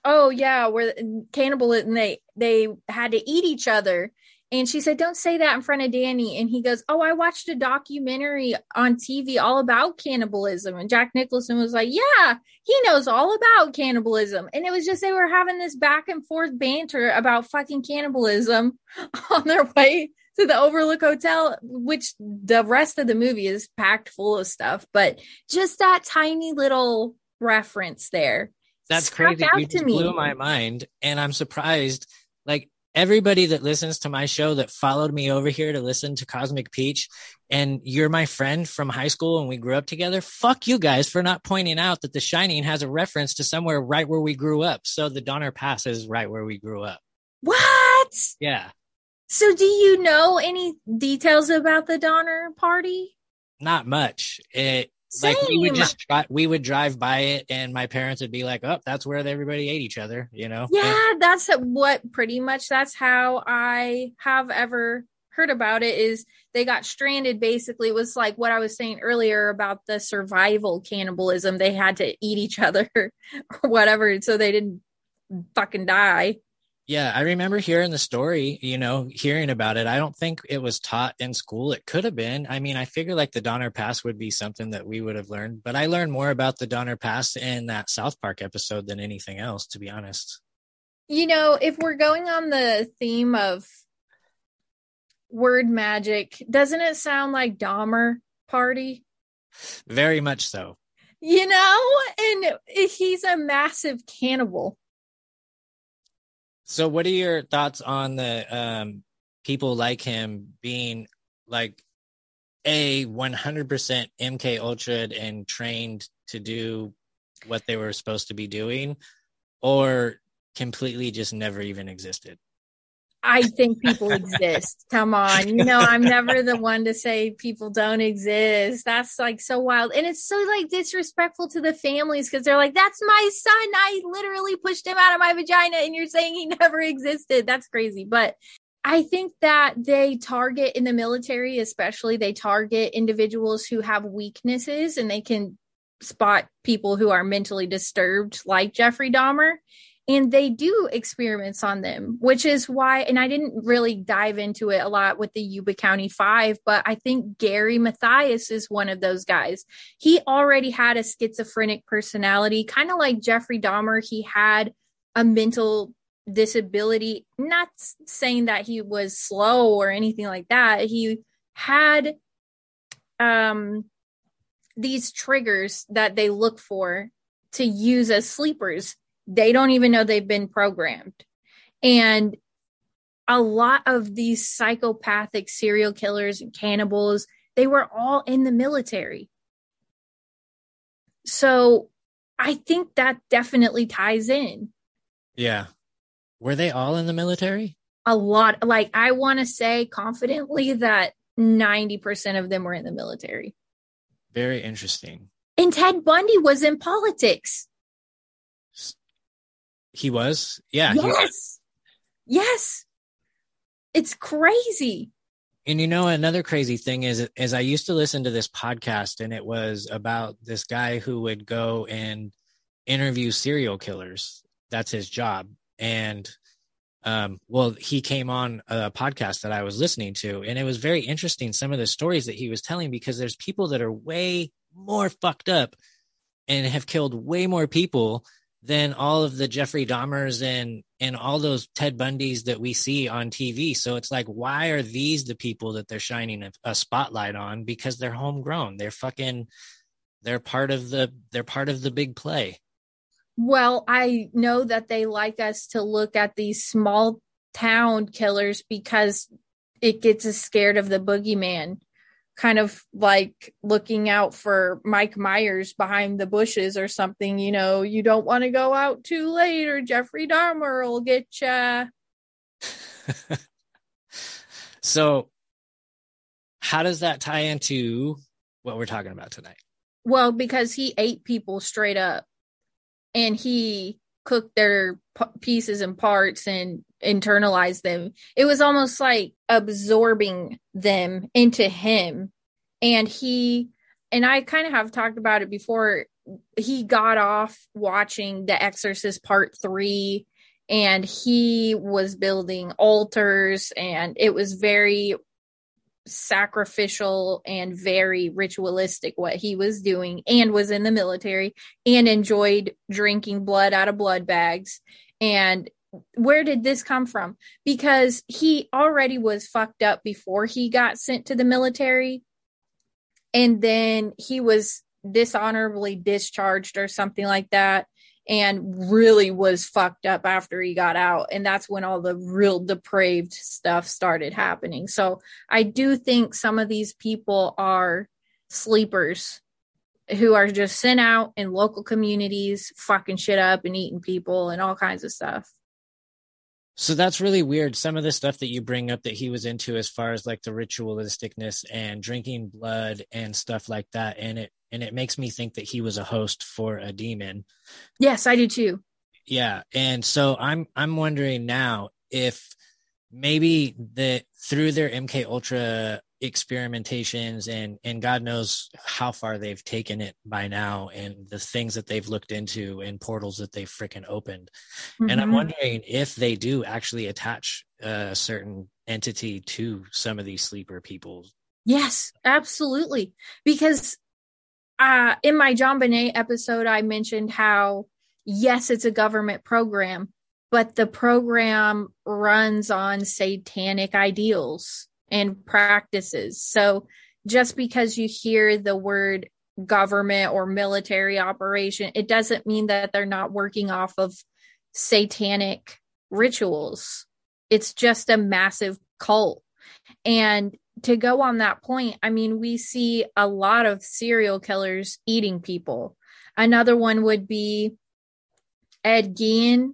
Oh, yeah, where cannibalism, they, they had to eat each other. And she said, Don't say that in front of Danny. And he goes, Oh, I watched a documentary on TV all about cannibalism. And Jack Nicholson was like, Yeah, he knows all about cannibalism. And it was just they were having this back and forth banter about fucking cannibalism on their way to the Overlook Hotel, which the rest of the movie is packed full of stuff. But just that tiny little reference there. That's crazy. You just me. blew my mind. And I'm surprised. Like everybody that listens to my show that followed me over here to listen to Cosmic Peach, and you're my friend from high school and we grew up together. Fuck you guys for not pointing out that The Shining has a reference to somewhere right where we grew up. So the Donner Pass is right where we grew up. What? Yeah. So, do you know any details about the Donner Party? Not much. It like we would just try, we would drive by it and my parents would be like, Oh, that's where everybody ate each other, you know? Yeah, that's what pretty much that's how I have ever heard about it is they got stranded basically it was like what I was saying earlier about the survival cannibalism they had to eat each other or whatever so they didn't fucking die. Yeah, I remember hearing the story, you know, hearing about it. I don't think it was taught in school. It could have been. I mean, I figure like the Donner Pass would be something that we would have learned, but I learned more about the Donner Pass in that South Park episode than anything else, to be honest. You know, if we're going on the theme of word magic, doesn't it sound like Dahmer party? Very much so. You know, and he's a massive cannibal. So, what are your thoughts on the um, people like him being like a 100% MK Ultra and trained to do what they were supposed to be doing, or completely just never even existed? I think people exist. Come on. You know, I'm never the one to say people don't exist. That's like so wild. And it's so like disrespectful to the families because they're like, that's my son. I literally pushed him out of my vagina and you're saying he never existed. That's crazy. But I think that they target in the military, especially, they target individuals who have weaknesses and they can spot people who are mentally disturbed, like Jeffrey Dahmer and they do experiments on them, which is why, and I didn't really dive into it a lot with the Yuba County Five, but I think Gary Mathias is one of those guys. He already had a schizophrenic personality, kind of like Jeffrey Dahmer. He had a mental disability, not saying that he was slow or anything like that. He had um these triggers that they look for to use as sleepers they don't even know they've been programmed. And a lot of these psychopathic serial killers and cannibals, they were all in the military. So I think that definitely ties in. Yeah. Were they all in the military? A lot, like I want to say confidently that 90% of them were in the military. Very interesting. And Ted Bundy was in politics. He was? Yeah. Yes. Yes. It's crazy. And you know, another crazy thing is, is I used to listen to this podcast, and it was about this guy who would go and interview serial killers. That's his job. And um, well, he came on a podcast that I was listening to, and it was very interesting. Some of the stories that he was telling, because there's people that are way more fucked up and have killed way more people than all of the Jeffrey Dahmers and and all those Ted Bundys that we see on TV. So it's like, why are these the people that they're shining a, a spotlight on? Because they're homegrown. They're fucking. They're part of the. They're part of the big play. Well, I know that they like us to look at these small town killers because it gets us scared of the boogeyman. Kind of like looking out for Mike Myers behind the bushes or something. You know, you don't want to go out too late or Jeffrey Dahmer will get ya. so, how does that tie into what we're talking about tonight? Well, because he ate people straight up and he cooked their p- pieces and parts and internalize them. It was almost like absorbing them into him. And he, and I kind of have talked about it before, he got off watching The Exorcist Part 3 and he was building altars and it was very sacrificial and very ritualistic what he was doing and was in the military and enjoyed drinking blood out of blood bags. And where did this come from? Because he already was fucked up before he got sent to the military. And then he was dishonorably discharged or something like that and really was fucked up after he got out and that's when all the real depraved stuff started happening so i do think some of these people are sleepers who are just sent out in local communities fucking shit up and eating people and all kinds of stuff so that's really weird. Some of the stuff that you bring up that he was into as far as like the ritualisticness and drinking blood and stuff like that. And it and it makes me think that he was a host for a demon. Yes, I do too. Yeah. And so I'm I'm wondering now if maybe that through their MK Ultra experimentations and and God knows how far they've taken it by now and the things that they've looked into and portals that they've freaking opened. Mm-hmm. And I'm mm-hmm. wondering if they do actually attach a certain entity to some of these sleeper people. Yes, absolutely. Because uh in my JonBenét episode I mentioned how yes, it's a government program, but the program runs on satanic ideals and practices. So just because you hear the word government or military operation, it doesn't mean that they're not working off of satanic rituals. It's just a massive cult. And to go on that point, I mean, we see a lot of serial killers eating people. Another one would be Ed Gein.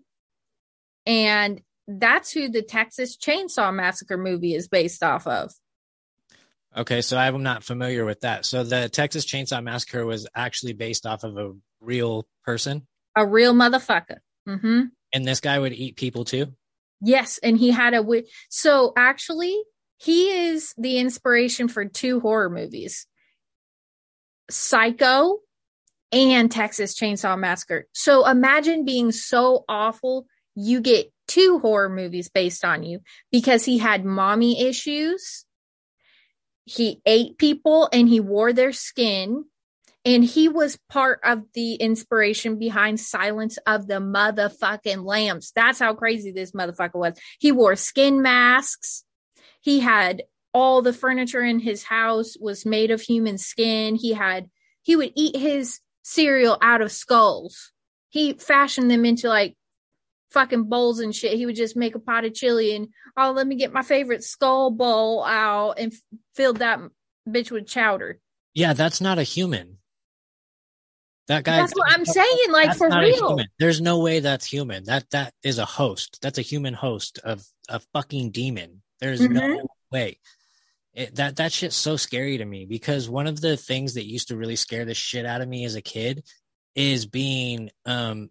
And that's who the Texas Chainsaw Massacre movie is based off of. Okay, so I'm not familiar with that. So the Texas Chainsaw Massacre was actually based off of a real person, a real motherfucker. Mm-hmm. And this guy would eat people too. Yes, and he had a so actually he is the inspiration for two horror movies, Psycho and Texas Chainsaw Massacre. So imagine being so awful you get two horror movies based on you because he had mommy issues. He ate people and he wore their skin. And he was part of the inspiration behind Silence of the Motherfucking Lambs. That's how crazy this motherfucker was. He wore skin masks. He had all the furniture in his house was made of human skin. He had, he would eat his cereal out of skulls. He fashioned them into like fucking bowls and shit. He would just make a pot of chili and oh, let me get my favorite skull bowl out and f- filled that bitch with chowder. Yeah, that's not a human. That guy. That's what I'm saying. Like for real. There's no way that's human. That that is a host. That's a human host of a fucking demon. There's mm-hmm. no way. It, that that shit's so scary to me because one of the things that used to really scare the shit out of me as a kid is being um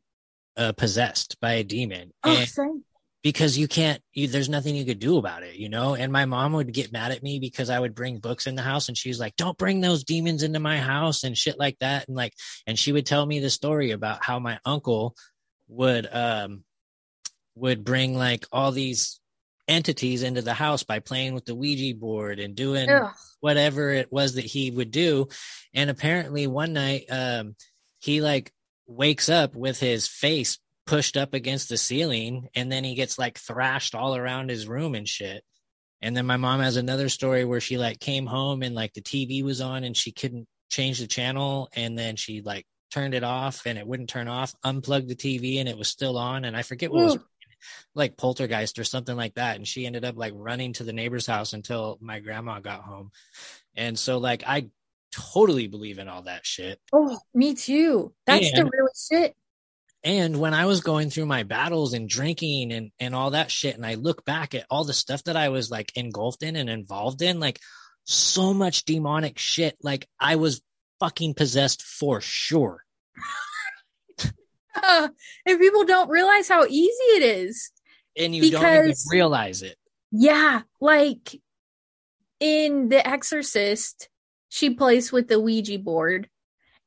uh, possessed by a demon. Oh, same. Because you can't, you, there's nothing you could do about it, you know? And my mom would get mad at me because I would bring books in the house and she's like, don't bring those demons into my house and shit like that. And like, and she would tell me the story about how my uncle would, um, would bring like all these entities into the house by playing with the Ouija board and doing Ugh. whatever it was that he would do. And apparently one night, um, he like wakes up with his face pushed up against the ceiling and then he gets like thrashed all around his room and shit. And then my mom has another story where she like came home and like the TV was on and she couldn't change the channel and then she like turned it off and it wouldn't turn off, unplugged the TV and it was still on and I forget what Ooh. was like poltergeist or something like that and she ended up like running to the neighbor's house until my grandma got home. And so like I totally believe in all that shit. Oh, me too. That's and, the real shit. And when I was going through my battles and drinking and and all that shit, and I look back at all the stuff that I was like engulfed in and involved in, like so much demonic shit. Like I was fucking possessed for sure. and people don't realize how easy it is. And you because, don't even realize it. Yeah. Like in The Exorcist, she plays with the Ouija board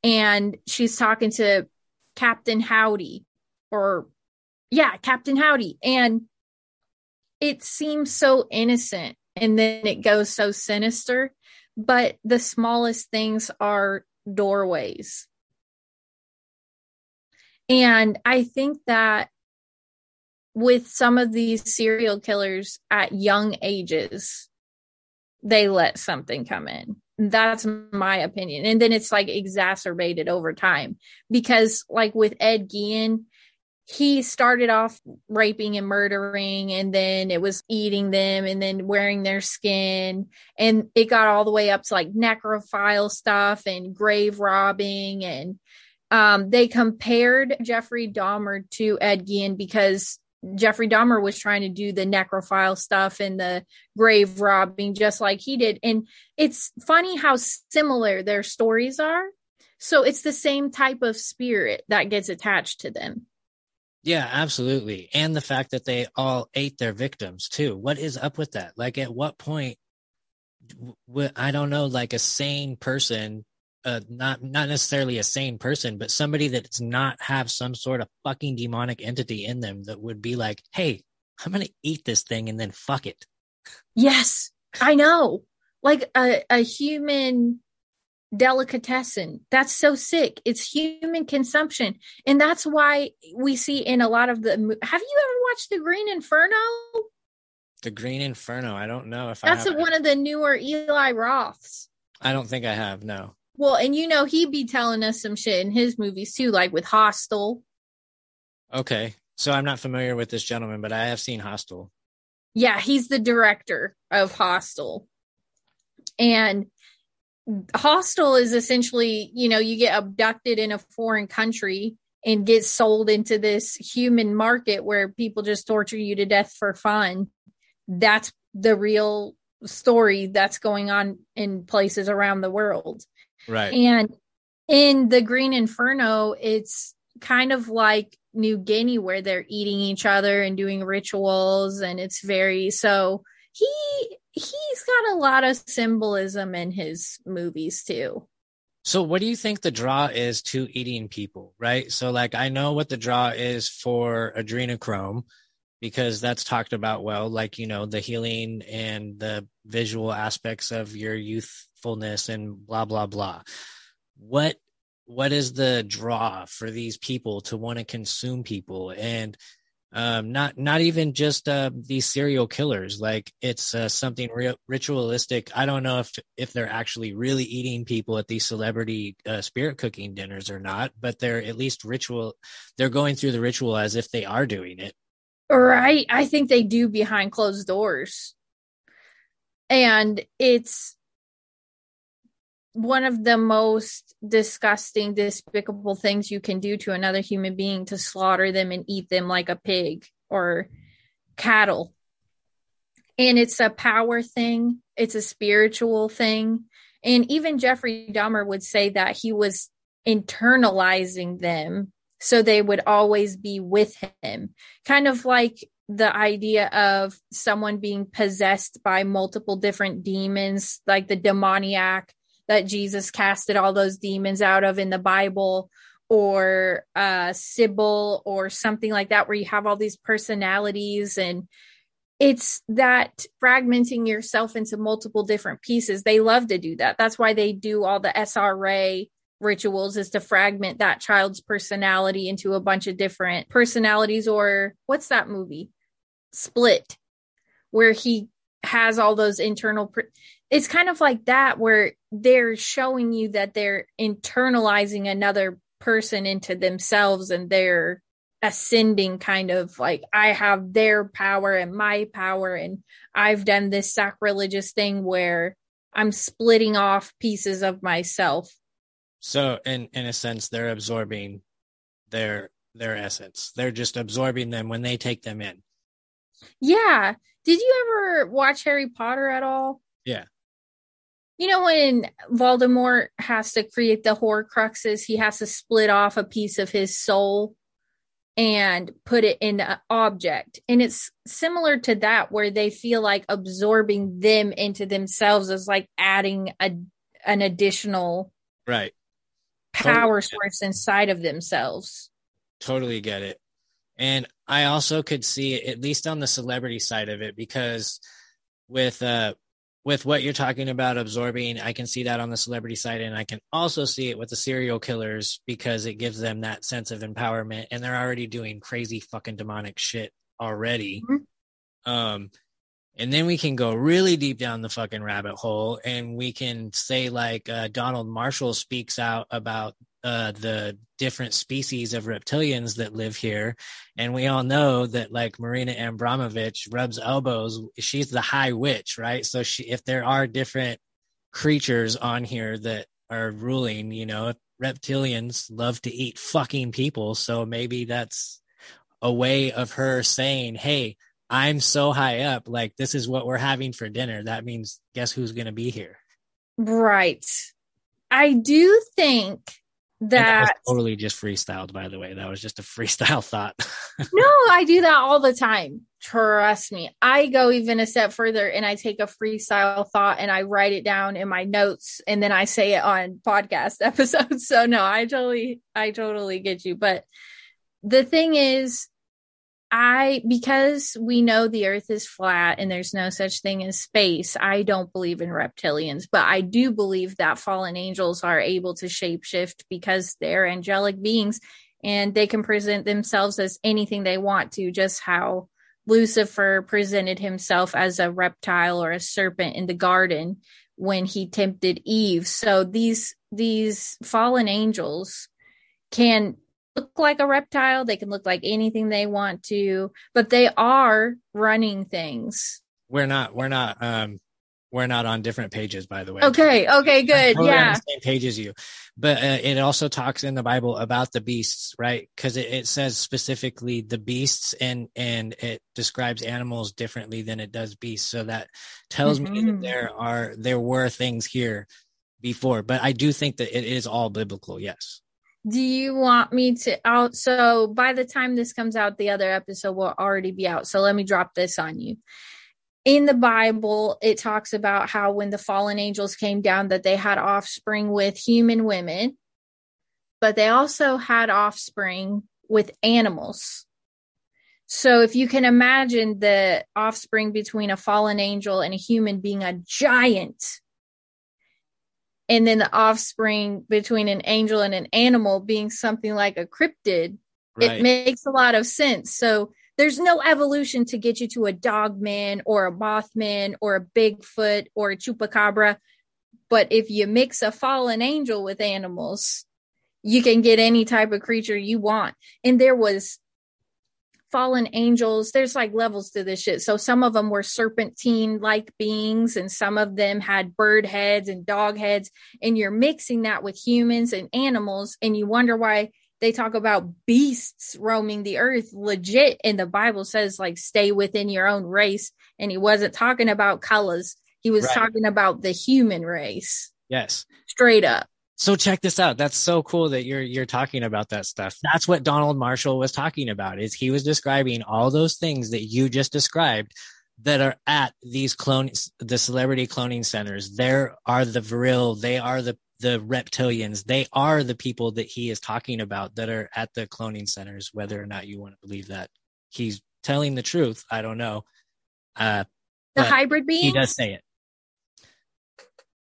and she's talking to Captain Howdy or yeah, Captain Howdy. And it seems so innocent and then it goes so sinister. But the smallest things are doorways. And I think that with some of these serial killers at young ages, they let something come in. That's my opinion. And then it's like exacerbated over time because, like with Ed Gein, he started off raping and murdering and then it was eating them and then wearing their skin and it got all the way up to like necrophile stuff and grave robbing and um, they compared Jeffrey Dahmer to Ed Gein because Jeffrey Dahmer was trying to do the necrophile stuff and the grave robbing just like he did and it's funny how similar their stories are so it's the same type of spirit that gets attached to them yeah, absolutely. And the fact that they all ate their victims too. What is up with that? Like, at what point, I don't know, like a sane person, uh, not not necessarily a sane person, but somebody that's not have some sort of fucking demonic entity in them that would be like, hey, I'm gonna eat this thing and then fuck it. Yes, I know. Like a, a human delicatessen. That's so sick. It's human consumption. And that's why we see in a lot of the have you ever watched The Green Inferno? The Green Inferno. I don't know if That's one of the newer Eli Roths. I don't think I have, no. Well, and you know he'd be telling us some shit in his movies too, like with Hostel. Okay. So I'm not familiar with this gentleman, but I have seen Hostel. Yeah, he's the director of Hostel. And hostel is essentially you know you get abducted in a foreign country and get sold into this human market where people just torture you to death for fun that's the real story that's going on in places around the world right and in the green inferno it's kind of like new guinea where they're eating each other and doing rituals and it's very so he he's got a lot of symbolism in his movies too. So what do you think the draw is to eating people, right? So like I know what the draw is for adrenochrome because that's talked about well, like you know, the healing and the visual aspects of your youthfulness and blah blah blah. What what is the draw for these people to want to consume people? And um not not even just uh these serial killers like it's uh, something real ritualistic. I don't know if if they're actually really eating people at these celebrity uh, spirit cooking dinners or not but they're at least ritual they're going through the ritual as if they are doing it right i think they do behind closed doors and it's one of the most disgusting, despicable things you can do to another human being to slaughter them and eat them like a pig or cattle. And it's a power thing, it's a spiritual thing. And even Jeffrey Dahmer would say that he was internalizing them so they would always be with him. Kind of like the idea of someone being possessed by multiple different demons, like the demoniac that Jesus casted all those demons out of in the Bible or uh Sybil or something like that where you have all these personalities and it's that fragmenting yourself into multiple different pieces. They love to do that. That's why they do all the SRA rituals is to fragment that child's personality into a bunch of different personalities or what's that movie? Split where he has all those internal it's kind of like that where they're showing you that they're internalizing another person into themselves and they're ascending kind of like I have their power and my power and I've done this sacrilegious thing where I'm splitting off pieces of myself. So in in a sense they're absorbing their their essence. They're just absorbing them when they take them in. Yeah. Did you ever watch Harry Potter at all? Yeah you know when Voldemort has to create the Horcruxes, he has to split off a piece of his soul and put it in an object. And it's similar to that where they feel like absorbing them into themselves is like adding a an additional right power totally source inside of themselves. Totally get it. And I also could see it, at least on the celebrity side of it, because with uh with what you're talking about absorbing, I can see that on the celebrity side, and I can also see it with the serial killers because it gives them that sense of empowerment, and they're already doing crazy fucking demonic shit already. Mm-hmm. Um, and then we can go really deep down the fucking rabbit hole, and we can say like uh, Donald Marshall speaks out about uh, the different species of reptilians that live here. And we all know that like Marina Abramovich rubs elbows. She's the high witch, right? So she, if there are different creatures on here that are ruling, you know, reptilians love to eat fucking people. So maybe that's a way of her saying, Hey, I'm so high up. Like this is what we're having for dinner. That means guess who's going to be here? Right. I do think that totally just freestyled by the way that was just a freestyle thought no i do that all the time trust me i go even a step further and i take a freestyle thought and i write it down in my notes and then i say it on podcast episodes so no i totally i totally get you but the thing is I, because we know the earth is flat and there's no such thing as space, I don't believe in reptilians, but I do believe that fallen angels are able to shapeshift because they're angelic beings and they can present themselves as anything they want to, just how Lucifer presented himself as a reptile or a serpent in the garden when he tempted Eve. So these, these fallen angels can look like a reptile. They can look like anything they want to, but they are running things. We're not, we're not, um, we're not on different pages, by the way. Okay. Okay. Good. Totally yeah. same page as you, but uh, it also talks in the Bible about the beasts, right? Because it, it, says specifically the beasts, and and it describes animals differently than it does beasts. So that tells mm-hmm. me that mm-hmm. there are there were things here before, but I do think that it is all biblical. Yes do you want me to out so by the time this comes out the other episode will already be out. So let me drop this on you. In the bible it talks about how when the fallen angels came down that they had offspring with human women but they also had offspring with animals. So if you can imagine the offspring between a fallen angel and a human being a giant and then the offspring between an angel and an animal being something like a cryptid right. it makes a lot of sense. So there's no evolution to get you to a dog man or a mothman or a bigfoot or a chupacabra. But if you mix a fallen angel with animals you can get any type of creature you want. And there was fallen angels. There's like levels to this shit. So some of them were serpentine like beings, and some of them had bird heads and dog heads. And you're mixing that with humans and animals, and you wonder why they talk about beasts roaming the earth legit. And the Bible says, like, stay within your own race. And he wasn't talking about colors, he was right. talking about the human race. Yes. Straight up. So check this out. That's so cool that you're you're talking about that stuff. That's what Donald Marshall was talking about. Is he was describing all those things that you just described that are at these clone the celebrity cloning centers. There are the real, they are the the reptilians. They are the people that he is talking about that are at the cloning centers, whether or not you want to believe that. He's telling the truth. I don't know. Uh, the hybrid beings? He does say it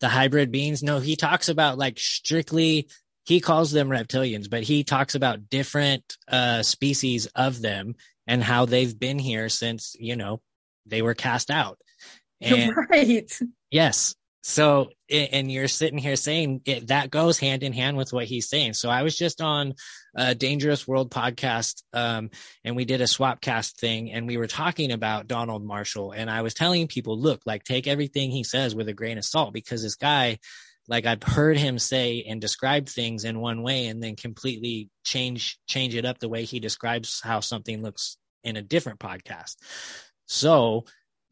the hybrid beings. No, he talks about like strictly he calls them reptilians, but he talks about different uh, species of them and how they've been here since you know they were cast out. And right. Yes. So, and you're sitting here saying it, that goes hand in hand with what he's saying. So I was just on a Dangerous World podcast, um, and we did a swap cast thing, and we were talking about Donald Marshall, and I was telling people, look, like take everything he says with a grain of salt because this guy, like I've heard him say and describe things in one way, and then completely change change it up the way he describes how something looks in a different podcast. So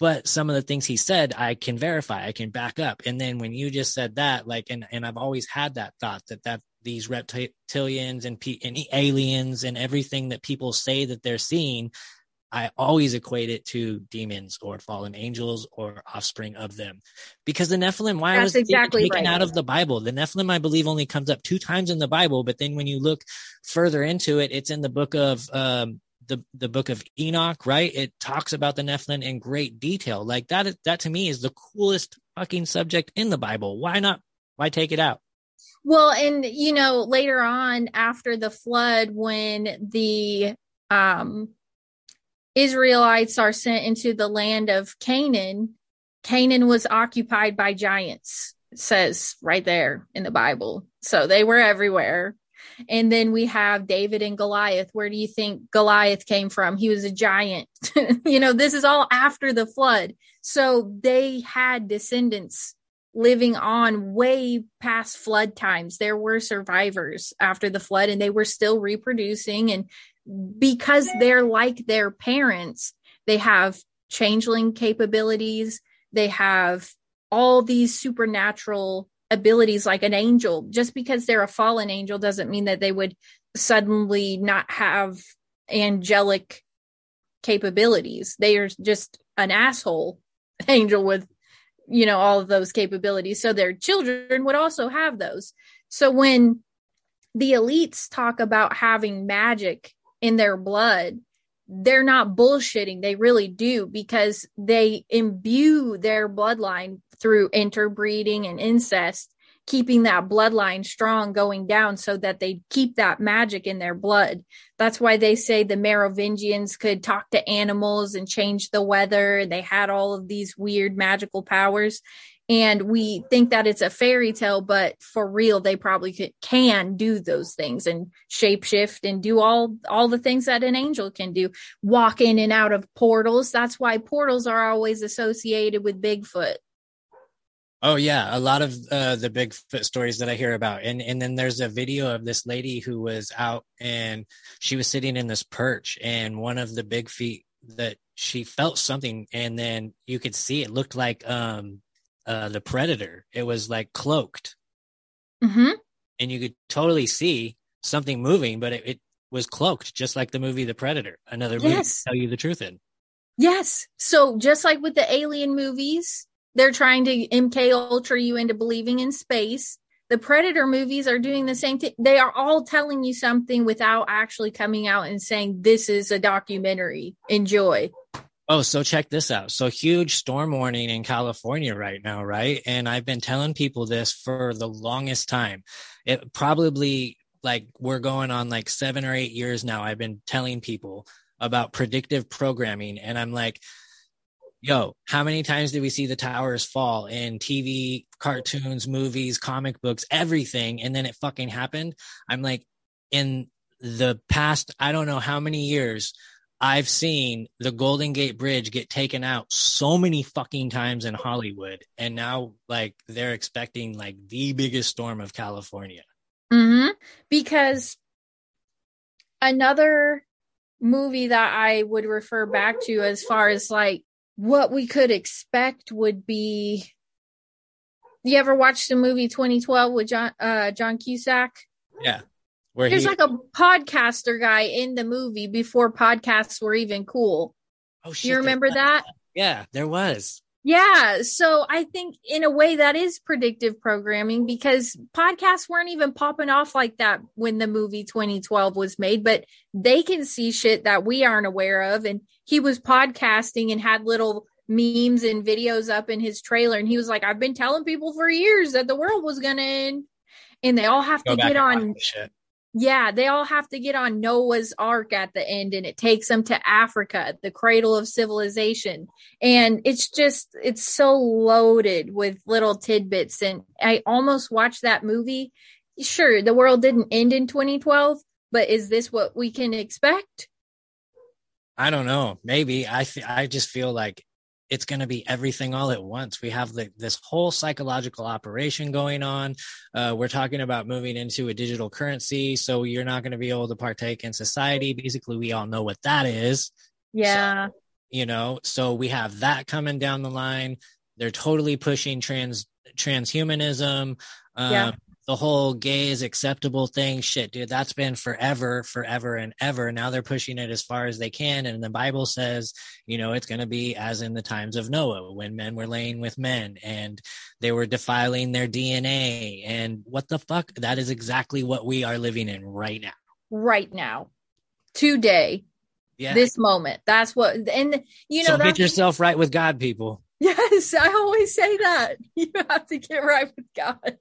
but some of the things he said i can verify i can back up. And then when you just said that like and, and i've always had that thought that that these reptilians and, and aliens and everything that people say that they're seeing i always equate it to demons or fallen angels or offspring of them. Because the nephilim why That's was exactly taken right. out of the bible? The nephilim i believe only comes up two times in the bible but then when you look further into it it's in the book of um, the the book of Enoch, right? It talks about the Nephilim in great detail. Like that is that to me is the coolest fucking subject in the Bible. Why not? Why take it out? Well, and you know, later on after the flood, when the um, Israelites are sent into the land of Canaan, Canaan was occupied by giants, says right there in the Bible. So they were everywhere. And then we have David and Goliath. Where do you think Goliath came from? He was a giant. you know, this is all after the flood. So they had descendants living on way past flood times. There were survivors after the flood and they were still reproducing. And because they're like their parents, they have changeling capabilities. They have all these supernatural abilities like an angel. Just because they're a fallen angel doesn't mean that they would suddenly not have angelic capabilities. They are just an asshole angel with you know all of those capabilities so their children would also have those so when the elites talk about having magic in their blood they're not bullshitting they really do because they imbue their bloodline through interbreeding and incest keeping that bloodline strong going down so that they keep that magic in their blood. That's why they say the Merovingians could talk to animals and change the weather. They had all of these weird magical powers. And we think that it's a fairy tale, but for real, they probably could, can do those things and shapeshift and do all all the things that an angel can do. Walk in and out of portals. That's why portals are always associated with Bigfoot. Oh yeah, a lot of uh, the Bigfoot stories that I hear about, and and then there's a video of this lady who was out and she was sitting in this perch, and one of the big feet that she felt something, and then you could see it looked like um uh the predator. It was like cloaked, hmm and you could totally see something moving, but it, it was cloaked, just like the movie The Predator. Another movie to tell you the truth in. Yes. So just like with the alien movies, they're trying to MK Ultra you into believing in space. The Predator movies are doing the same thing. They are all telling you something without actually coming out and saying this is a documentary. Enjoy. Oh, so check this out. So huge storm warning in California right now, right? And I've been telling people this for the longest time. It probably like we're going on like 7 or 8 years now. I've been telling people about predictive programming and I'm like Yo, how many times did we see the towers fall in TV, cartoons, movies, comic books, everything and then it fucking happened? I'm like in the past I don't know how many years I've seen the Golden Gate Bridge get taken out so many fucking times in Hollywood, and now like they're expecting like the biggest storm of California. hmm Because another movie that I would refer back to as far as like what we could expect would be. You ever watched the movie 2012 with John uh, John Cusack? Yeah, where There's he like a podcaster guy in the movie before podcasts were even cool. oh shit, you remember that? Yeah, there was. Yeah. So I think in a way that is predictive programming because podcasts weren't even popping off like that when the movie 2012 was made, but they can see shit that we aren't aware of. And he was podcasting and had little memes and videos up in his trailer. And he was like, I've been telling people for years that the world was going to end. And they all have Go to get on shit. Yeah, they all have to get on Noah's Ark at the end, and it takes them to Africa, the cradle of civilization. And it's just, it's so loaded with little tidbits. And I almost watched that movie. Sure, the world didn't end in 2012, but is this what we can expect? I don't know. Maybe I fe- I just feel like it's going to be everything all at once. We have the, this whole psychological operation going on. Uh, we're talking about moving into a digital currency, so you're not going to be able to partake in society. Basically, we all know what that is. Yeah. You know, so we have that coming down the line. They're totally pushing trans transhumanism. Um, Yeah. The whole gay is acceptable thing, shit, dude, that's been forever, forever and ever. Now they're pushing it as far as they can. And the Bible says, you know, it's going to be as in the times of Noah when men were laying with men and they were defiling their DNA. And what the fuck? That is exactly what we are living in right now. right now, today. Yeah. this moment. That's what, and you know, so get yourself right with God, people. Yes, I always say that. You have to get right with God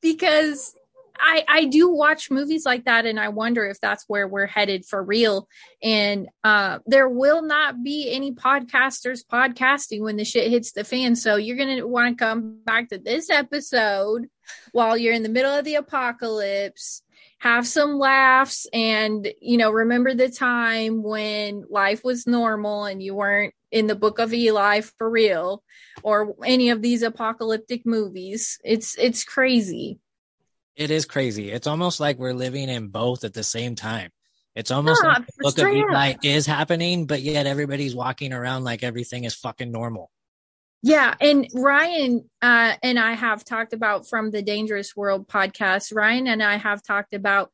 because I I do watch movies like that and I wonder if that's where we're headed for real. And uh there will not be any podcasters podcasting when the shit hits the fan. So you're gonna want to come back to this episode while you're in the middle of the apocalypse have some laughs and you know remember the time when life was normal and you weren't in the book of eli for real or any of these apocalyptic movies it's it's crazy It is crazy. It's almost like we're living in both at the same time. It's almost like the book of up. Eli is happening, but yet everybody's walking around like everything is fucking normal. Yeah, and Ryan uh, and I have talked about from the Dangerous World podcast. Ryan and I have talked about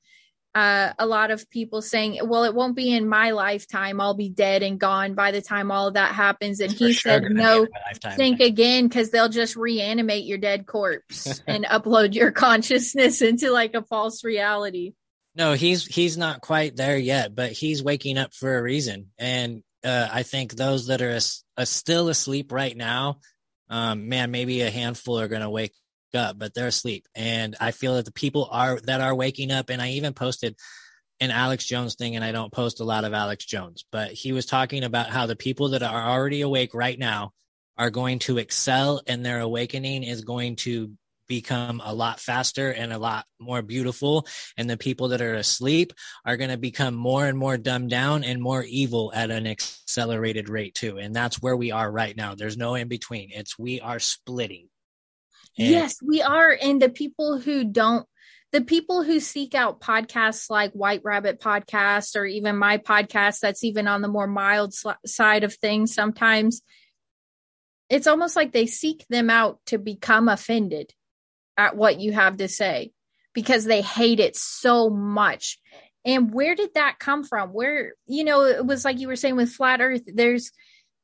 uh, a lot of people saying, "Well, it won't be in my lifetime. I'll be dead and gone by the time all of that happens." And for he sure said, "No, in my lifetime. think again because they'll just reanimate your dead corpse and upload your consciousness into like a false reality." No, he's he's not quite there yet, but he's waking up for a reason. And uh, I think those that are uh, still asleep right now, um, man, maybe a handful are going to wake up, but they're asleep. And I feel that the people are that are waking up. And I even posted an Alex Jones thing, and I don't post a lot of Alex Jones, but he was talking about how the people that are already awake right now are going to excel, and their awakening is going to become a lot faster and a lot more beautiful and the people that are asleep are going to become more and more dumbed down and more evil at an accelerated rate too and that's where we are right now. There's no in between. It's we are splitting. And- yes, we are. And the people who don't, the people who seek out podcasts like White Rabbit Podcast or even my podcast, that's even on the more mild sl- side of things, sometimes it's almost like they seek them out to become offended at what you have to say because they hate it so much. And where did that come from? Where, you know, it was like you were saying with Flat Earth, there's,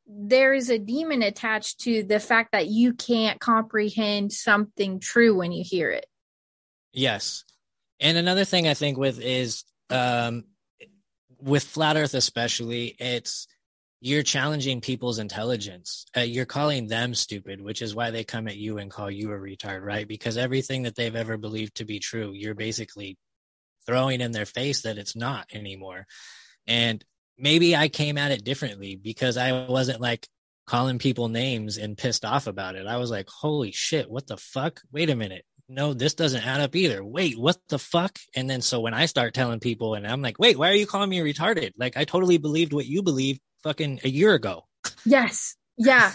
there is a demon attached to the fact that you can't comprehend something true when you hear it. Yes. And another thing I think with is um with flat earth especially it's you're challenging people's intelligence. Uh, you're calling them stupid, which is why they come at you and call you a retard, right? Because everything that they've ever believed to be true, you're basically throwing in their face that it's not anymore. And maybe I came at it differently because I wasn't like calling people names and pissed off about it. I was like, holy shit, what the fuck? Wait a minute. No, this doesn't add up either. Wait, what the fuck? And then so when I start telling people and I'm like, wait, why are you calling me retarded? Like I totally believed what you believed fucking a year ago. Yes. Yeah.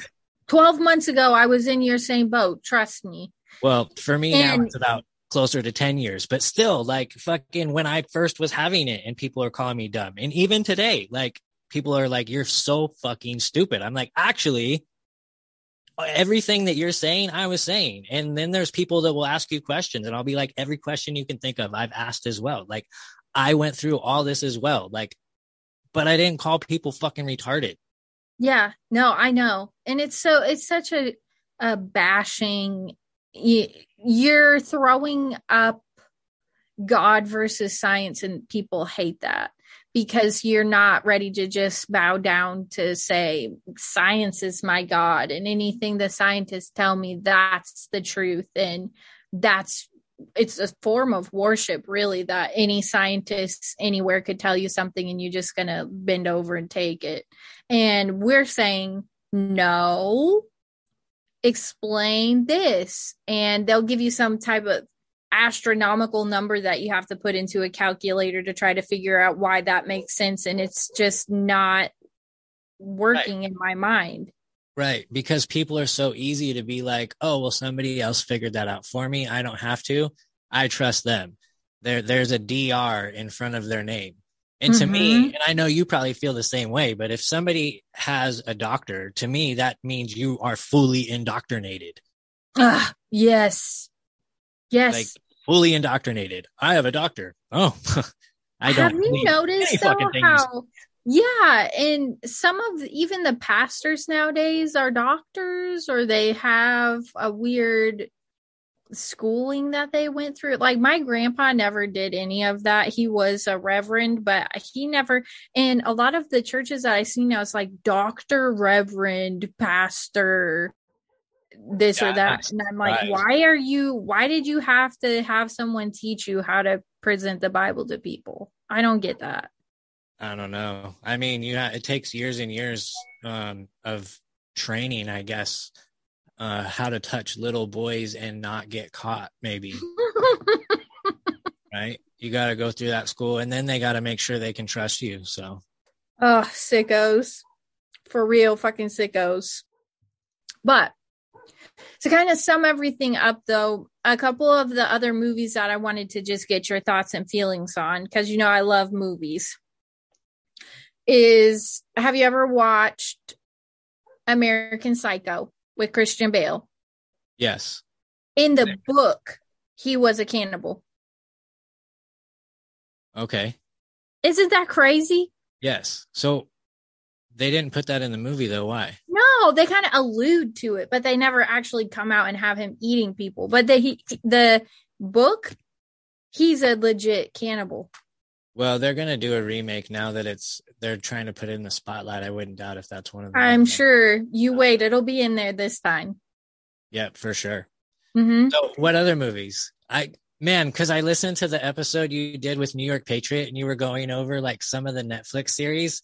12 months ago, I was in your same boat. Trust me. Well, for me now it's about closer to 10 years, but still like fucking when I first was having it and people are calling me dumb. And even today, like people are like, you're so fucking stupid. I'm like, actually, everything that you're saying, I was saying. And then there's people that will ask you questions and I'll be like, every question you can think of, I've asked as well. Like I went through all this as well. Like, but I didn't call people fucking retarded. Yeah. No, I know. And it's so, it's such a, a bashing. You, you're throwing up God versus science, and people hate that because you're not ready to just bow down to say science is my god and anything the scientists tell me that's the truth and that's it's a form of worship really that any scientists anywhere could tell you something and you're just going to bend over and take it. And we're saying no explain this. And they'll give you some type of astronomical number that you have to put into a calculator to try to figure out why that makes sense. And it's just not working in my mind Right. Because people are so easy to be like, oh, well, somebody else figured that out for me. I don't have to. I trust them. There, there's a DR in front of their name. And to me, Mhm. and I know you probably feel the same way, but if somebody has a doctor, to me, that means you are fully indoctrinated. Ah, yes yes Like fully indoctrinated. I have a doctor. Oh, I don't. have you noticed though how yeah and some of even the pastors nowadays are doctors or they have a weird schooling that they went through. Like my grandpa never did any of that. He was a reverend, but he never and a lot of the churches that I see now it's like doctor, reverend, pastor, this Yeah, or that. And I'm like, right. why are you why did you have to have someone teach you how to present the Bible to people? I don't get that. I don't know. I mean, you ha- it takes years and years um, of training, I guess, uh, how to touch little boys and not get caught. Maybe right? You got to go through that school, and then they got to make sure they can trust you. So Oh, sickos. For real, fucking sickos. But to kind of sum everything up, though, a couple of the other movies that I wanted to just get your thoughts and feelings on, because you know I love movies, is have you ever watched American Psycho with Christian Bale? yes, In the book, he was a cannibal. okay, Isn't that crazy? yes. So they didn't put that in the movie, though. Why? No, they kind of allude to it, but they never actually come out and have him eating people. But the he, the book, he's a legit cannibal. Well, they're gonna do a remake now that it's they're trying to put in the spotlight. I wouldn't doubt if that's one of them. I'm sure. You wait, it'll be in there this time. Yep, for sure. hmm So, what other movies? I man, because I listened to the episode you did with New York Patriot, and you were going over like some of the Netflix series,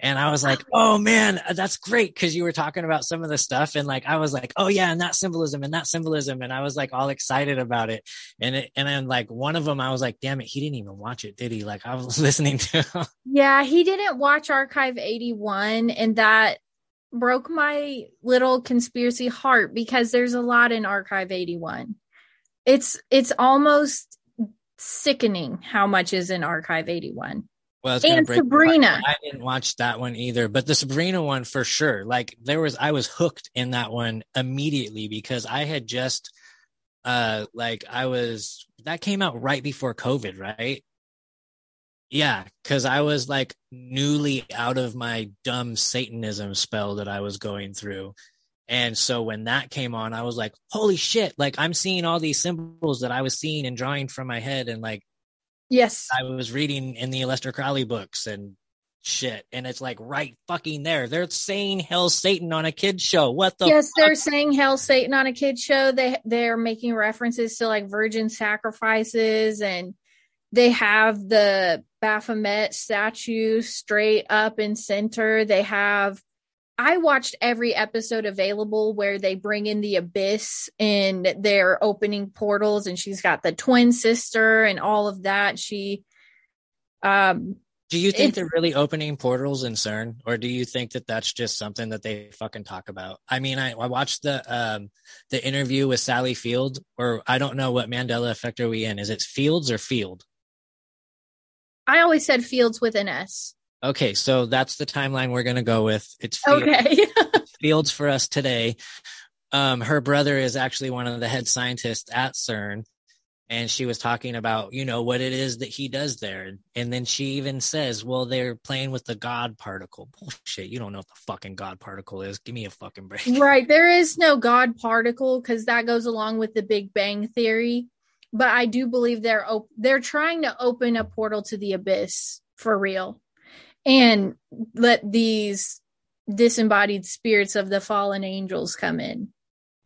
and I was like, oh man, uh, that's great because you were talking about some of the stuff, and like I was like, oh yeah, and that symbolism and that symbolism, and I was like all excited about it, and it, and then like one of them, I was like, damn it, he didn't even watch it, did he? Like I was listening to. Yeah, he didn't watch Archive 81, and that broke my little conspiracy heart because there's a lot in Archive 81. It's it's almost sickening how much is in Archive 81. Well, And Sabrina. I didn't watch that one either, but the Sabrina one for sure. Like there was, I was hooked in that one immediately because I had just, uh, like I was that came out right before COVID, right? Yeah, because I was like newly out of my dumb Satanism spell that I was going through. And so when that came on, I was like, holy shit, like I'm seeing all these symbols that I was seeing and drawing from my head. And like, Yes. I was reading in the Aleister Crowley books and shit, and it's like right fucking there. They're saying "Hell Satan" on a kids show. What the? yes, fuck? they're saying Hell Satan on a kid show. They they're making references to like virgin sacrifices and they have the Baphomet statue straight up in center. They have I watched every episode available where they bring in the abyss and they're opening portals and she's got the twin sister and all of that. She um Do you think it- they're really opening portals in CERN, or do you think that that's just something that they fucking talk about? I mean, I, I watched the um the interview with Sally Field, or I don't know what Mandela effect are we in? Is it Fields or Field? I always said fields with an S. Okay, so that's the timeline we're gonna go with. It's Field. Okay. fields for us today. Um, her brother is actually one of the head scientists at CERN, and she was talking about you know what it is that he does there, and then she even says, "Well, they're playing with the God particle." Bullshit! You don't know what the fucking God particle is. Give me a fucking break. Right. There is no God particle because that goes along with the Big Bang theory. But I do believe they're op- they're trying to open a portal to the abyss for real, and let these disembodied spirits of the fallen angels come in.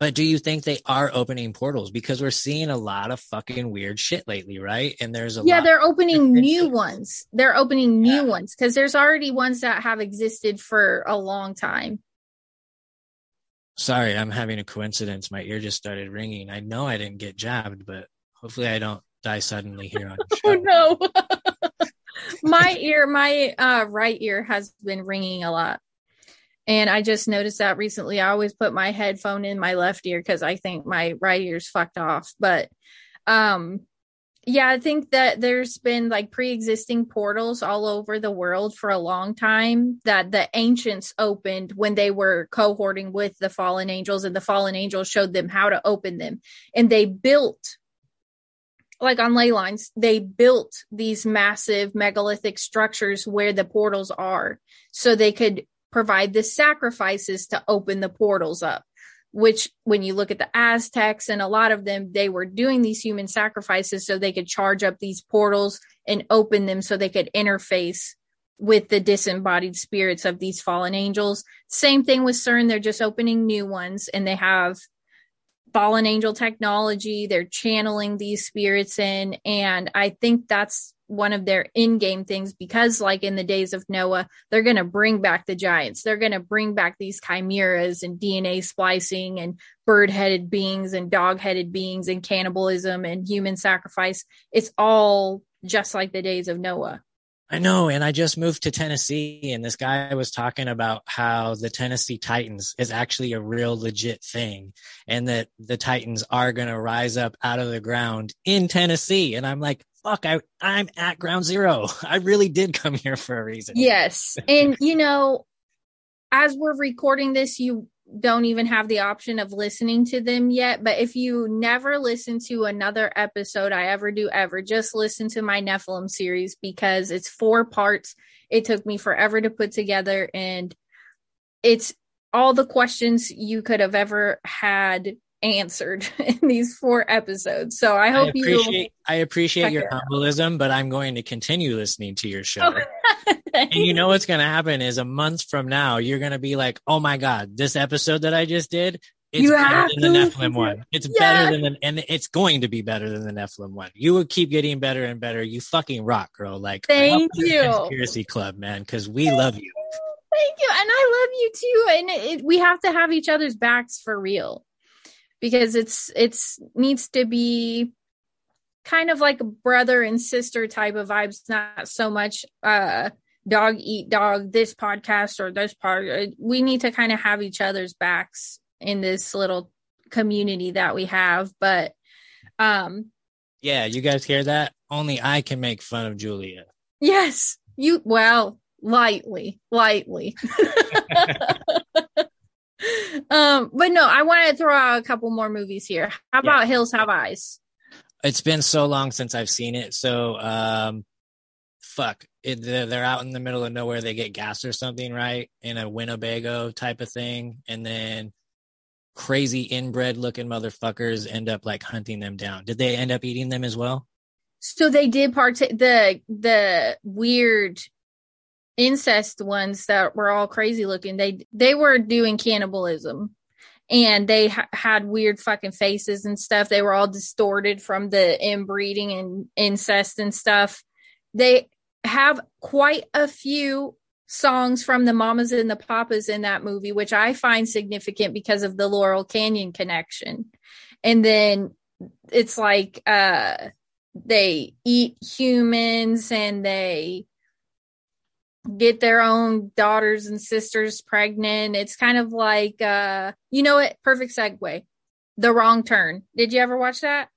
But do you think they are opening portals? Because we're seeing a lot of fucking weird shit lately, right? And there's a yeah, they're opening new ones. They're opening new Yeah. ones because there's already ones that have existed for a long time. Sorry, I'm having a coincidence. My ear just started ringing. I know I didn't get jabbed, but hopefully I don't die suddenly here on. Oh no. my ear, my uh, right ear has been ringing a lot. And I just noticed that recently. I always put my headphone in my left ear because I think my right ear's fucked off. But um yeah, I think that there's been like pre-existing portals all over the world for a long time that the ancients opened when they were cohorting with the fallen angels and the fallen angels showed them how to open them. And they built like on ley lines, they built these massive megalithic structures where the portals are so they could provide the sacrifices to open the portals up. which when you look at the Aztecs and a lot of them, they were doing these human sacrifices so they could charge up these portals and open them so they could interface with the disembodied spirits of these fallen angels. Same thing with CERN, they're just opening new ones and they have fallen angel technology. They're channeling these spirits in. And I think that's one of their in-game things because like in the days of Noah, they're going to bring back the giants. They're going to bring back these chimeras and DNA splicing and bird-headed beings and dog-headed beings and cannibalism and human sacrifice. It's all just like the days of Noah. I know. And I just moved to Tennessee and this guy was talking about how the Tennessee Titans is actually a real legit thing and that the Titans are going to rise up out of the ground in Tennessee. And I'm like, fuck, I, I'm at ground zero. I really did come here for a reason. Yes. And, you know, as we're recording this, you don't even have the option of listening to them yet. But if you never listen to another episode I ever do ever, just listen to my Nephilim series because it's four parts. It took me forever to put together and it's all the questions you could have ever had answered in these four episodes. So I hope I appreciate, you I appreciate your humbleism, but I'm going to continue listening to your show. Oh, and you know what's going to happen is a month from now, you're going to be like, "Oh my god, this episode that I just did, it's You better than the. Nephilim one. It's Yes. better than the, and it's going to be better than the Nephilim one. You will keep getting better and better. You fucking rock, girl. Like, Thank welcome to the you. Conspiracy Club, man, because we love you. Thank you. And I love you too. And it, it- we have to have each other's backs for real because it's, it's needs to be kind of like a brother and sister type of vibes, not so much, uh, dog eat dog, this podcast or this part. Uh, We need to kind of have each other's backs in this little community that we have. But, um, Yeah, you guys hear that? Only I can make fun of Julia. Yes, you well, lightly, lightly. um, but no, I want to throw out a couple more movies here. How about Hills Have Eyes? It's been so long since I've seen it. So, um, fuck, it, they're, they're out in the middle of nowhere. They get gas or something, right? In a Winnebago type of thing. And then crazy inbred looking motherfuckers end up like hunting them down. Did they end up eating them as well? So they did partake the the weird incest ones that were all crazy looking. They they were doing cannibalism. And they ha- had weird fucking faces and stuff. They were all distorted from the inbreeding and incest and stuff. They have quite a few songs from the mamas and the papas in that movie, which I find significant because of the Laurel Canyon connection. And then it's like uh they eat humans and they get their own daughters and sisters pregnant. It's kind of like uh you know what? Perfect segue. The wrong turn. Did you ever watch that?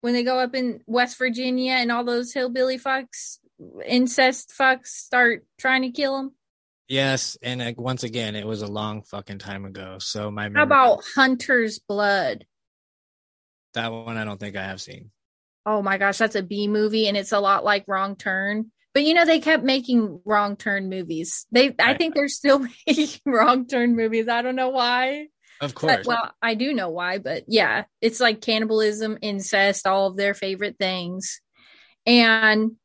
When they go up in West Virginia and all those hillbilly fucks, incest fucks start trying to kill them. Yes. And uh, once again, it was a long fucking time ago. So my How about Hunter's Blood? that one? I don't think I have seen. Oh my gosh, that's a B movie and it's a lot like Wrong Turn. But you know, they kept making Wrong Turn movies. They I think they're still making Wrong Turn movies. I don't know why. Of But, course. well, I do know why, but yeah, it's like cannibalism, incest, all of their favorite things. And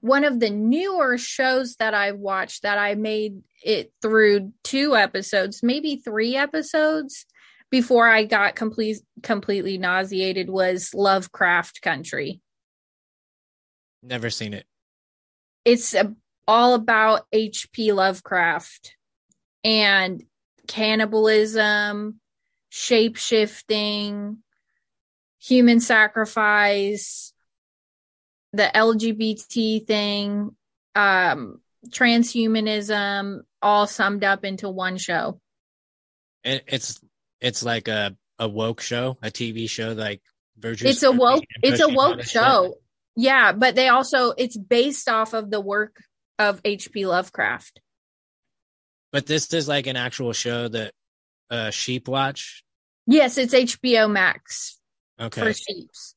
one of the newer shows that I watched that I made it through two episodes, maybe three episodes before I got complete completely nauseated was Lovecraft Country. Never seen it. It's a, all about H.P. Lovecraft and cannibalism, shape shifting, human sacrifice, the LGBT thing, um, transhumanism, all summed up into one show. It, it's it's like a a woke show, a TV show, like Virtuous. it's a woke it's a woke show. Yeah, but they also it's based off of the work of H.P. Lovecraft. But this is like an actual show that uh sheep watch. Yes, it's HBO Max Okay. for sheeps.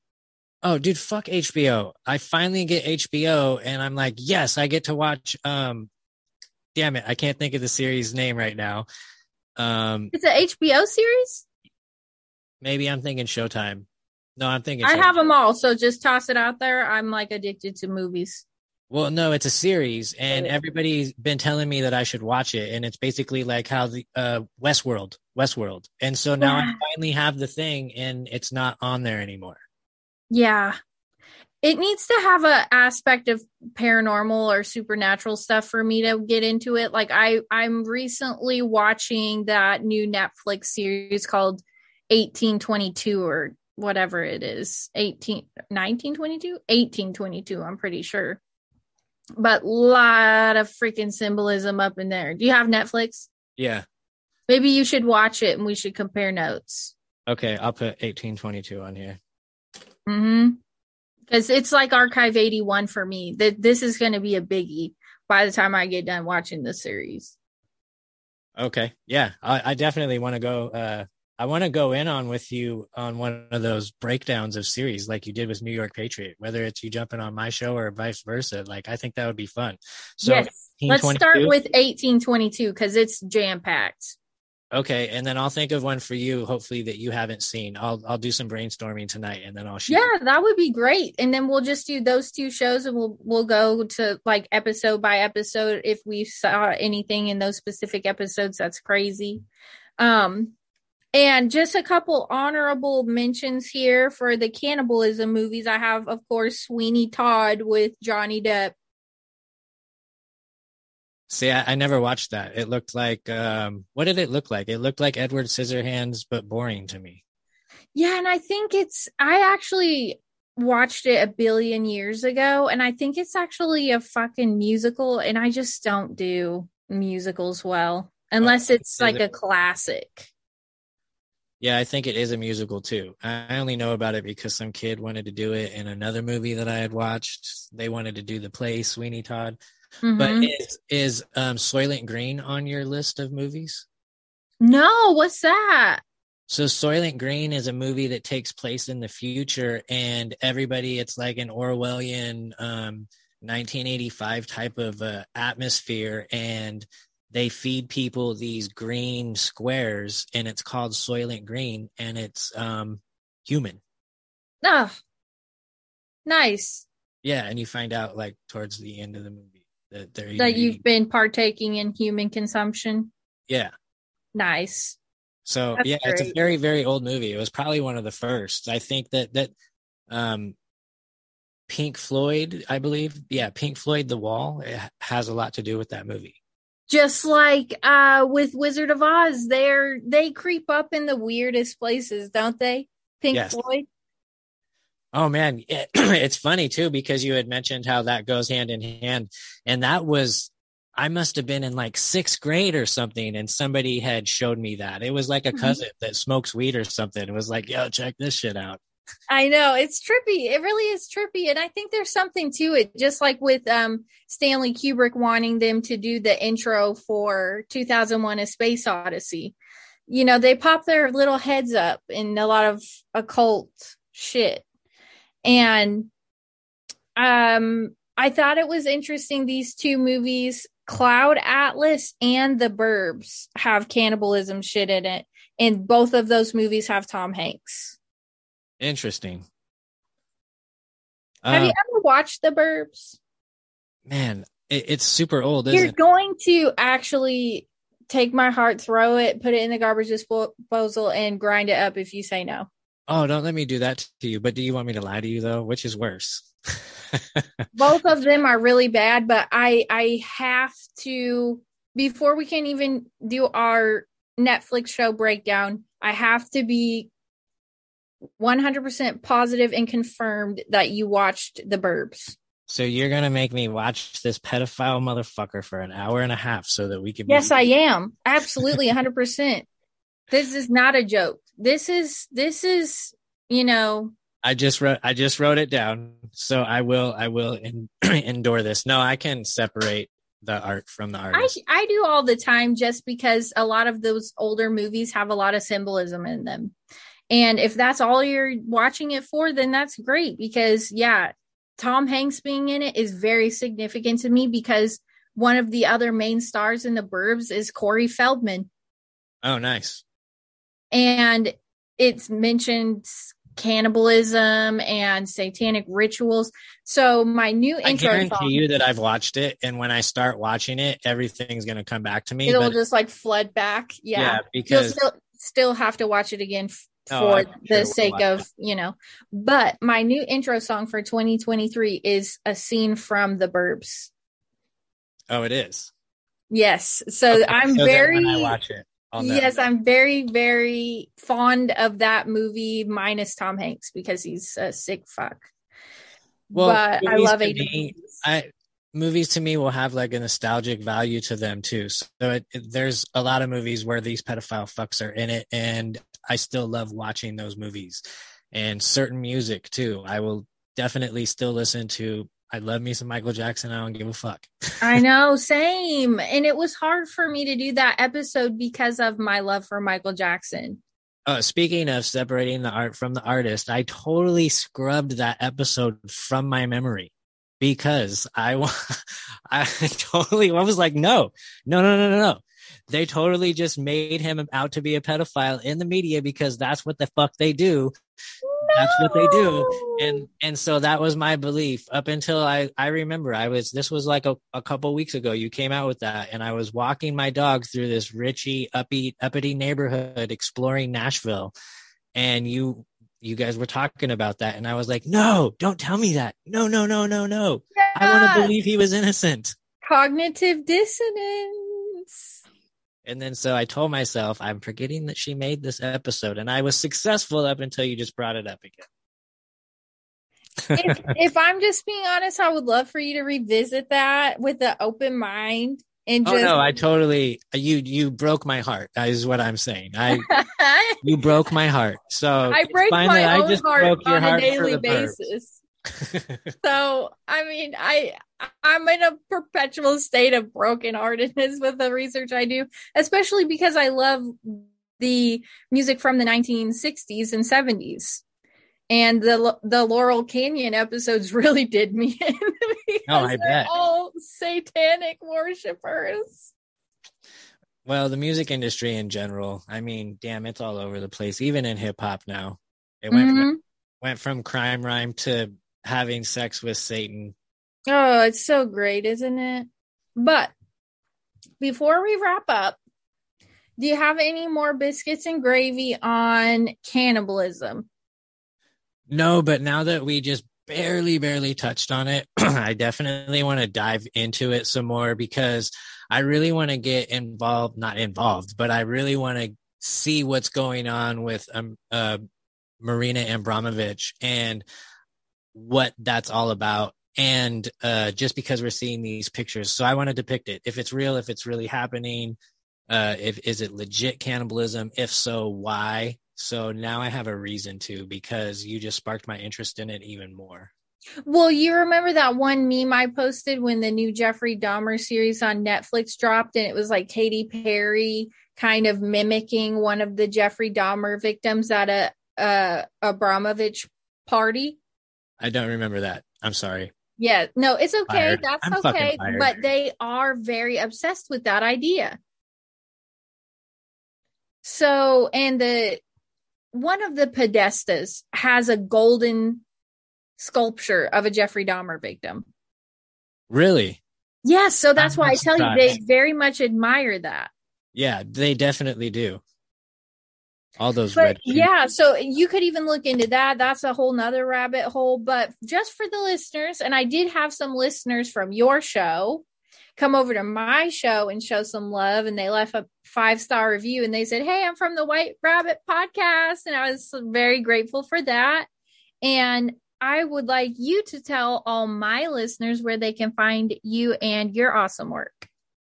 Oh, dude, fuck HBO. I finally get HBO and I'm like, yes, I get to watch um damn it, I can't think of the series name right now. Um, It's an HBO series. maybe I'm thinking Showtime. No, I'm thinking. I have them all, so just toss it out there. I'm like addicted to movies. Well, no, it's a series, and everybody's been telling me that I should watch it, and it's basically like how the uh Westworld, Westworld, and so now I finally have the thing, and it's not on there anymore. Yeah. It needs to have a aspect of paranormal or supernatural stuff for me to get into it. Like I I'm recently watching that new Netflix series called 1822 or whatever it is. 18 1922? 1822, I'm pretty sure. But a lot of freaking symbolism up in there. Do you have Netflix? Yeah. Maybe you should watch it and we should compare notes. Okay, I'll put 1822 on here. Mm-hmm. Because it's like Archive 81 for me. That this is going to be a biggie by the time I get done watching the series. Okay, yeah, I, I definitely want to go. Uh, I want to go in on with you on one of those breakdowns of series like you did with New York Patriot. Whether it's you jumping on my show or vice versa, like I think that would be fun. So yes. Let's start with 1822 because it's jam packed. Okay, and then I'll think of one for you, hopefully that you haven't seen. I'll I'll do some brainstorming tonight, and then I'll shoot. Yeah, that would be great. And then we'll just do those two shows and we'll we'll go to like episode by episode if we saw anything in those specific episodes that's crazy. Um and just a couple honorable mentions here for the cannibalism movies. I have of course Sweeney Todd with Johnny Depp. See, I, I never watched that. It looked like um, what did it look like? It looked like Edward Scissorhands, but boring to me. Yeah, and I think it's I actually watched it a billion years ago and I think it's actually a fucking musical and I just don't do musicals well unless it's like a classic. Yeah, I think it is a musical too. I only know about it because some kid wanted to do it in another movie that I had watched. They wanted to do the play Sweeney Todd. But Mhm. is is um, Soylent Green on your list of movies? no, what's that? So Soylent Green is a movie that takes place in the future, and everybody, it's like an Orwellian um, 1985 type of uh, atmosphere, and they feed people these green squares, and it's called Soylent Green, and it's um, human. Oh, nice Yeah, and you find out like towards the end of the movie that they're that eating- you've been partaking in human consumption. yeah. Nice. So That's yeah, it's a very very old movie. It was probably one of the first. I think that that um Pink Floyd, I believe, yeah, Pink Floyd, The Wall, it has a lot to do with that movie. Just like uh with Wizard of Oz, they're they creep up in the weirdest places, don't they? Pink Yes. Floyd. Oh man, it, it's funny too because you had mentioned how that goes hand in hand, and that was I must have been in like sixth grade or something, and somebody had showed me that. It was like a Mhm. cousin that smokes weed or something. It was like, yo, check this shit out. I know it's trippy. It really is trippy, and I think there's something to it. Just like with um Stanley Kubrick wanting them to do the intro for 2001: A Space Odyssey. You know, they pop their little heads up in a lot of occult shit, and um, I thought it was interesting. These two movies, Cloud Atlas and The Burbs, have cannibalism shit in it, and both of those movies have Tom Hanks. Interesting. Have you Um, ever watched The Burbs? man, it, it's super old, You're it? going to actually take my heart, throw it, put it in the garbage disposal, and grind it up if you say no. Oh, don't let me do that to you. But do you want me to lie to you though? Which is worse? Both of them are really bad, but I I have to before we can even do our Netflix show breakdown. I have to be 100% positive and confirmed that you watched The Burbs. so you're gonna make me watch this pedophile motherfucker for an hour and a half so that we can. Yes, be- I am. Absolutely 100%. This is not a joke. This is this is, you know, I just wrote. I just wrote it down. So I will. I will in, endure this. No, I can separate the art from the I. I do all the time just because a lot of those older movies have a lot of symbolism in them. And if that's all you're watching it for, then that's great because yeah, Tom Hanks being in it is very significant to me because one of the other main stars in the Burbs is Corey Feldman. Oh, nice. and it's mentioned cannibalism and satanic rituals. So my new I intro guarantee song, you that I've watched it, and when I start watching it, everything's gonna come back to me. it'll just like flood back. yeah, Yeah. You'll because still still have to watch it again Oh, for sure the sake of, you know. But my new intro song for 2023 is a scene from The Burbs. oh, it is. Yes. So Okay, I'm so very watch it. Yes, I'm very, very fond of that movie, minus Tom Hanks because he's a sick fuck. Well, but I love to 80s me- movies. I movies to me will have like a nostalgic value to them too. So it, it- there's a lot of movies where these pedophile fucks are in it, and I still love watching those movies. And certain music too. I will definitely still listen to. I love me some Michael Jackson. I don't give a fuck. I know, same. And it was hard for me to do that episode because of my love for Michael Jackson. Uh, speaking of separating the art from the artist, I totally scrubbed that episode from my memory because I, I totally, I was like, no, no, no, no, no, no. They totally just made him out to be a pedophile in the media because that's what the fuck they do. That's what they do. And, and so that was my belief up until I, I remember I was, this was like a, a couple weeks ago. You came out with that and I was walking my dog through this richy, uppy, uppity neighborhood exploring Nashville. And you, you guys were talking about that. And I was like, no, don't tell me that. No, no, no, no, no. I want to believe he was innocent. Cognitive dissonance. And then so I told myself, I'm forgetting that she made this episode. And I was successful up until you just brought it up again. if, if I'm just being honest, I would love for you to revisit that with an open mind and oh just. no, I totally you you broke my heart. Is what I'm saying. I you broke my heart. So I break fine my own heart broke your on a heart daily basis. So I mean, I I'm in a perpetual state of brokenheartedness with the research I do, especially because I love the music from the 1960s and 70s. And the the Laurel Canyon episodes really did me in because Oh, I they're bet. all satanic worshippers. Well, the music industry in general, I mean, damn, it's all over the place, even in hip hop now. It went Mhm. from, went from crime rhyme to having sex with Satan. Oh, it's so great, isn't it? But before we wrap up, do you have any more biscuits and gravy on cannibalism? No, but now that we just barely, barely touched on it, I definitely want to dive into it some more because I really want to get involved, not involved, but I really want to see what's going on with um, uh, Marina Abramovich and what that's all about. And uh, just because we're seeing these pictures, so I want to depict it. If it's real, if it's really happening, uh, if is it legit cannibalism? If so, why? So now I have a reason to because you just sparked my interest in it even more. Well, you remember that one meme I posted when the new Jeffrey Dahmer series on Netflix dropped, and it was like Katy Perry kind of mimicking one of the Jeffrey Dahmer victims at a, a Abramovich party. I don't remember that. I'm sorry. Yeah, no, it's okay. Fired. That's I'm okay. But they are very obsessed with that idea. So, and the one of the Podestas has a golden sculpture of a Jeffrey Dahmer victim. Really? Yes, so that's I'm why I tell you they very much admire that. Yeah, they definitely do. All those But red. yeah, so you could even look into that. That's a whole nother rabbit hole. But just for the listeners, and I did have some listeners from your show come over to my show and show some love, and they left a five star review and they said, Hey, I'm from the White Rabbit podcast. And I was very grateful for that. And I would like you to tell all my listeners where they can find you and your awesome work.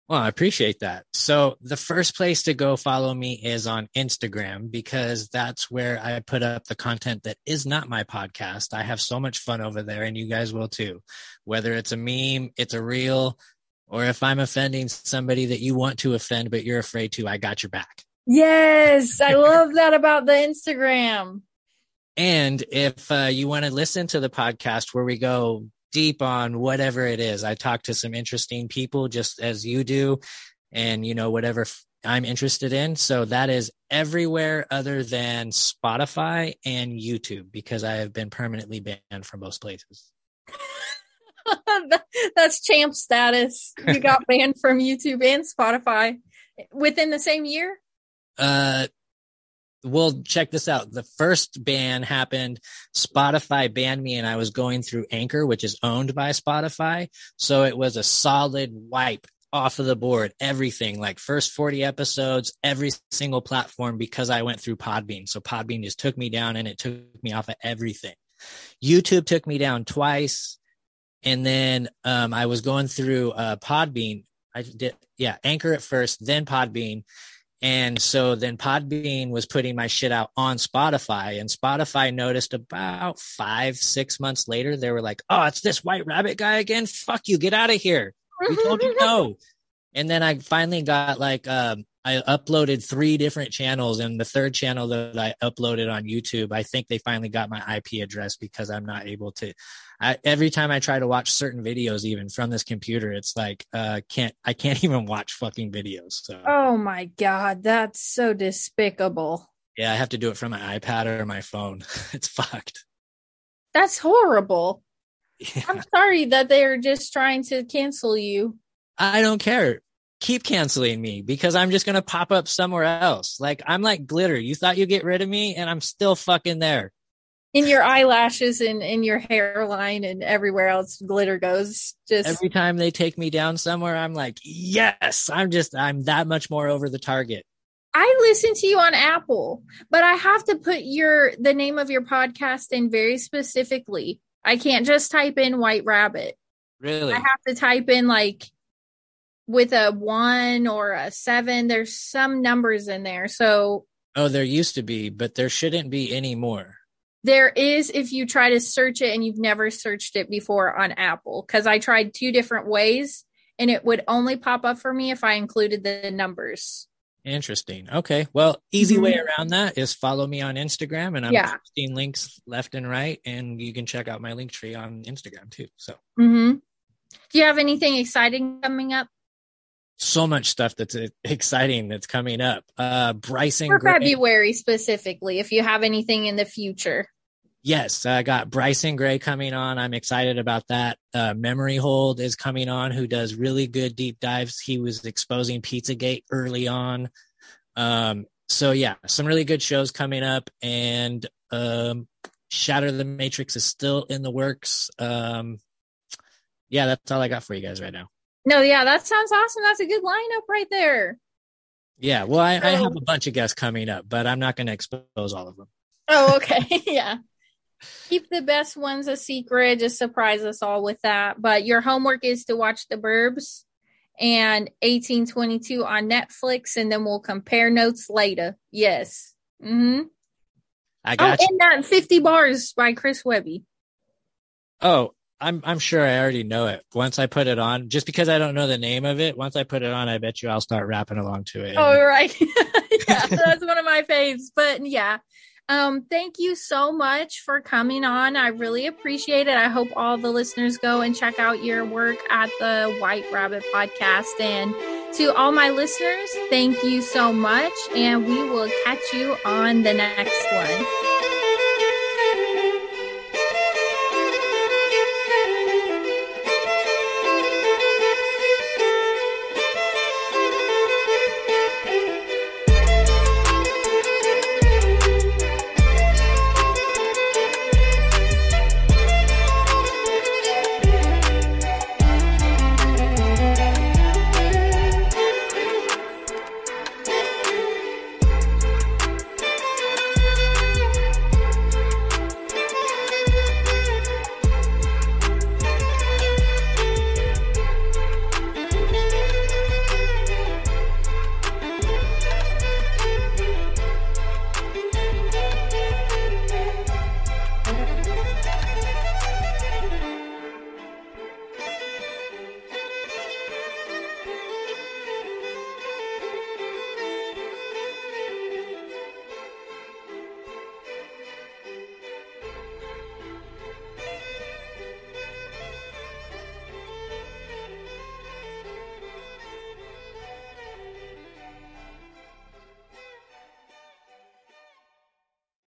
Well, I appreciate that. So the first place to go follow me is on Instagram because that's where I put up the content that is not my podcast. I have so much fun over there and you guys will too. Whether it's a meme, it's a reel, or if I'm offending somebody that you want to offend but you're afraid to, I got your back. Yes, I love that about the Instagram. And if uh, you want to listen to the podcast where we go deep on whatever it is, I talk to some interesting people just as you do. And, you know, whatever I'm interested in. So that is everywhere other than Spotify and YouTube because I have been permanently banned from both places. That's champ status. You got banned from YouTube and Spotify within the same year. Uh, well, check this out. The first ban happened. Spotify banned me, and I was going through Anchor, which is owned by Spotify. So it was a solid wipe off of the board. Everything, like first 40 episodes, every single platform, because I went through Podbean. So Podbean just took me down and it took me off of everything. YouTube took me down twice. And then um, I was going through uh, Podbean. I did, yeah, Anchor at first, then Podbean. And so then Podbean was putting my shit out on Spotify, and Spotify noticed about five, six months later, they were like, "Oh, it's this White Rabbit guy again. Fuck you, get out of here. We told you no." And then I finally got like, um, I uploaded three different channels, and the third channel that I uploaded on YouTube, I think they finally got my IP address because I'm not able to. I, every time I try to watch certain videos, even from this computer, it's like uh, can't I can't even watch fucking videos. So. Oh my god, that's so despicable. Yeah, I have to do it from my iPad or my phone. it's fucked. That's horrible. Yeah. I'm sorry that they're just trying to cancel you. I don't care keep canceling me because I'm just going to pop up somewhere else. Like I'm like glitter. You thought you'd get rid of me and I'm still fucking there. In your eyelashes and in your hairline and everywhere else glitter goes. Just every time they take me down somewhere, I'm like, yes, I'm just, I'm that much more over the target. I listen to you on Apple, but I have to put your, the name of your podcast in very specifically. I can't just type in white rabbit. Really? I have to type in like with a one or a seven. There's some numbers in there. So, oh, there used to be, but there shouldn't be any more. There is if you try to search it and you've never searched it before on Apple, because I tried two different ways and it would only pop up for me if I included the numbers. Interesting. Okay. Well, easy mm-hmm. way around that is follow me on Instagram and I'm yeah. posting links left and right and you can check out my link tree on Instagram too. So mm-hmm. do you have anything exciting coming up? So much stuff that's uh, exciting that's coming up. Uh, Bryson for Gray. February specifically, if you have anything in the future. Yes, I got Bryson Gray coming on. I'm excited about that. Uh, Memory Hold is coming on, who does really good deep dives. He was exposing Pizzagate early on. Um, so yeah, some really good shows coming up, and um, Shatter the Matrix is still in the works. Um, yeah, that's all I got for you guys right now. No, yeah, that sounds awesome. That's a good lineup right there. Yeah, well, I, I have a bunch of guests coming up, but I'm not going to expose all of them. Oh, okay. yeah. Keep the best ones a secret. Just surprise us all with that. But your homework is to watch The Burbs and 1822 on Netflix, and then we'll compare notes later. Yes. Mm-hmm. I got oh, you. and that 50 bars by Chris Webby. Oh, I'm I'm sure I already know it. Once I put it on, just because I don't know the name of it, once I put it on, I bet you I'll start rapping along to it. Oh, right. yeah, that's one of my faves. But yeah. Um, thank you so much for coming on. I really appreciate it. I hope all the listeners go and check out your work at the White Rabbit podcast. And to all my listeners, thank you so much. And we will catch you on the next one.